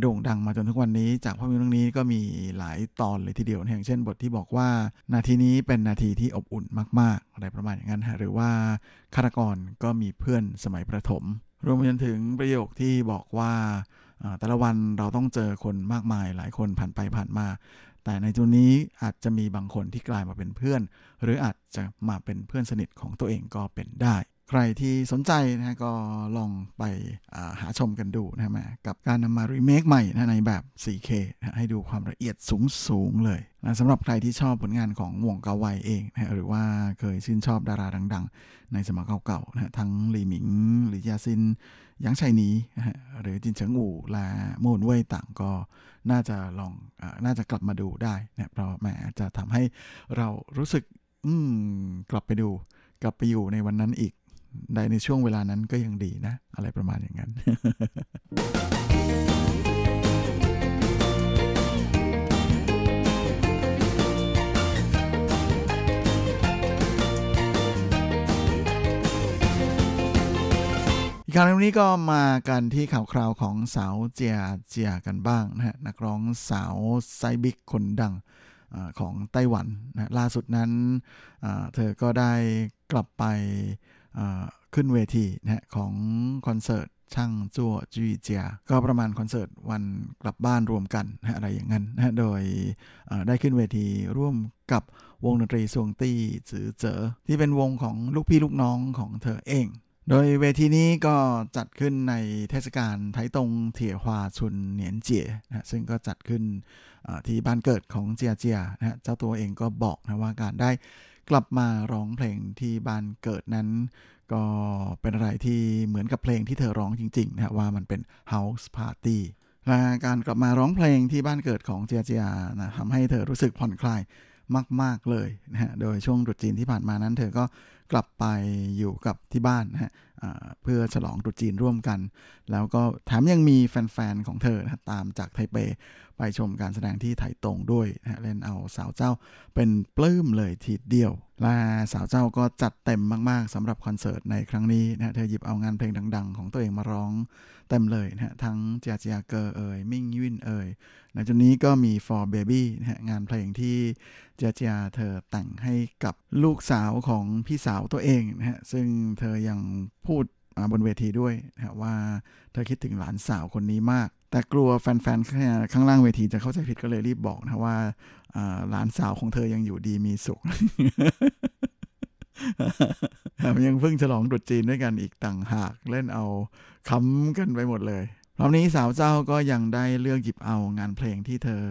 โด่งดังมาจนทุกวันนี้ จากภาพยนตร์เรื่องนี้ก็มีหลายตอนเลยทีเดียวอย่างเช่นบทที่บอกว่า นาทีนี้เป็นนาทีที่อบอุ่นมาก ๆ อะไรประมาณอย่างนั้นฮะหรือว่าฆาตกรก็มีเพื่อนสมัยประถม รวมไปจนถึงประโยคที่บอกว่าแต่ละวันเราต้องเจอคนมากมายหลายคนผ่านไปผ่านมา แต่ในจุดนี้อาจจะมีบางคนที่กลายมาเป็นเพื่อน หรืออาจจะมาเป็นเพื่อนสนิทของตัวเองก็เป็นได้ ใครที่สนใจนะก็ลองไปหาชมกันดูนะมากับการนำมารีเมคใหม่นะในแบบ 4K นะให้ดูความละเอียดสูงสูงเลยนะสำหรับใครที่ชอบผลงานของวงเกาไวเองนะหรือว่าเคยชื่นชอบดาราดัง ๆ ในสมัยเก่าๆนะทั้งหลี่หมิง หรือยาซินยังชัยนีนะหรือจินเฉิงอู่และโมนเว่ยต่างก็น่าจะลองอน่าจะกลับมาดูได้นะเพราะแม้จะทำให้เรารู้สึกอืกลับไปดู กลับไปอยู่ในวันนั้นอีก ได้ในช่วงเวลานั้นก็ยังดีนะ อะไรประมาณอย่างนั้น อีกครั้งนี้ก็มากันที่ข่าวคราวของสาวเจียเจียกันบ้างนะฮะนักร้องสาวไซบิกคนดังของไต้หวันนะล่าสุดนั้นเธอก็ได้กลับไป ขึ้นเวทีนะของคอนเสิร์ตช่างจั่วจีเจีย ก็ประมาณคอนเสิร์ตวันกลับบ้านรวมกันนะอะไรอย่างนั้นนะโดยได้ขึ้นเวทีร่วมกับวงดนตรีสวงตี้จือเจอ ที่เป็นวงของลูกพี่ลูกน้องของเธอเอง โดยเวทีนี้ก็จัดขึ้นในเทศกาลไทตงเถี่ยฮวาชุนเหนียนเจียนะซึ่งก็จัดขึ้นที่บ้านเกิดของเจียเจียนะเจ้าตัวเองก็บอกนะว่าการได้ กลับมาร้องเพลงที่บ้านเกิดนั้น ก็เป็นอะไรที่เหมือนกับเพลงที่เธอร้องจริงๆนะว่ามันเป็น House Party และการกลับมาร้องเพลงที่บ้านเกิดของเจียเจียนะทำให้เธอรู้สึกผ่อนคลายมาก ๆ เลยนะฮะ โดยช่วงตรุษจีนที่ผ่านมานั้น เธอก็กลับไปอยู่กับที่บ้านนะฮะ เพื่อฉลองตรุษจีนร่วมกัน แล้วก็แถมยังมีแฟน ๆ ของเธอนะตามจากไทเป ไปชมการแสดงที่ไถตรงด้วยนะเล่นเอาสาวเจ้าเป็นปลื้มเลยทีเดียว และสาวเจ้าก็จัดเต็มมากๆสำหรับคอนเสิร์ตในครั้งนี้นะเธอหยิบเอางานเพลงดัง ๆ ของตัวเองมาร้องเต็มเลยนะทั้งเจียเจียเกอร์เอ่ยมิ่งยินเอ่ยในจุดนี้ก็มี for baby นะฮะงานเพลงที่เจียเจียเธอแต่งให้กับลูกสาวของพี่สาวตัวเองนะฮะซึ่งเธอยังพููดบนเวทีด้วยนะว่าเธอคิดถึงหลานสาวคนนี้มาก แต่กลัวแฟนๆข้างล่างเวทีจะเข้าใจผิดก็เลยรีบบอกนะว่าหลานสาวของเธอยังอยู่ดีมีสุขยังเพิ่งฉลองตรุษจีนด้วยกันอีกต่างหากเล่นเอาค้ำกันไปหมดเลยรอบนี้สาวเจ้าก็ยังได้เลือกหยิบเอางานเพลงที่เธอ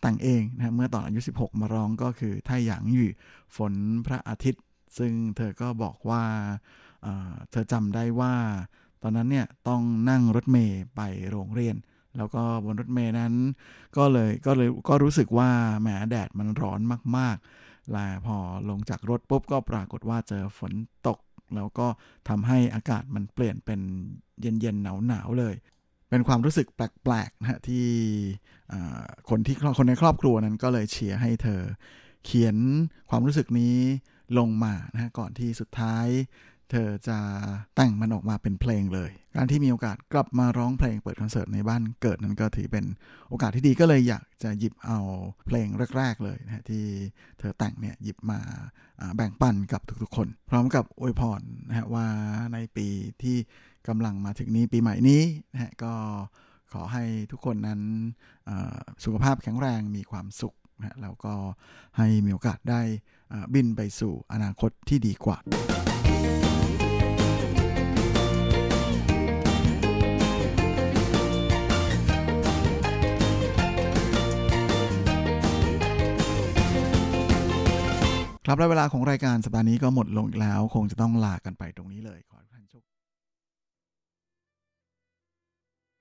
แต่งเองนะเมื่อตอนอายุ 16 มาร้องก็คือไทหยางอยู่ฝนพระอาทิตย์ ซึ่งเธอก็บอกว่า เธอจำได้ว่า ตอนนั้นเนี่ยต้องนั่งรถเมย์ไปโรงเรียน แล้วก็บนรถเมย์นั้น ก็เลยก็เลยก็รู้สึกว่าแหมแดดมันร้อนมากๆและพอลงจากรถปุ๊บก็ปรากฏว่าเจอฝนตก แล้วก็ทำให้อากาศมันเปลี่ยนเป็นเย็นๆหนาวๆเลยเป็นความรู้สึกแปลกๆนะฮะที่คนที่คนในครอบครัวนั้นก็เลยเชียร์ให้เธอ เขียนความรู้สึกนี้ลงมานะฮะก่อนที่สุดท้าย เธอจะแต่งมันออกมาเป็นเพลงเลย การที่มีโอกาสกลับมาร้องเพลงเปิดคอนเสิร์ตในบ้านเกิดนั้นก็ถือเป็นโอกาสที่ดีก็เลยอยากจะหยิบเอาเพลงแรก ๆ เลยนะที่เธอแต่งเนี่ยหยิบมาแบ่งปันกับทุกๆคน พร้อมกับอวยพรนะฮะว่าในปีที่กำลังมาถึงนี้ปีใหม่นี้นะฮะก็ขอให้ทุกคนนั้นสุขภาพแข็งแรงมีความสุขนะแล้วก็ให้มีโอกาสได้บินไปสู่อนาคตที่ดีกว่า ครับและเวลาของรายการสัปดาห์นี้ก็หมดลงแล้ว คงจะต้องลากันไปตรงนี้เลย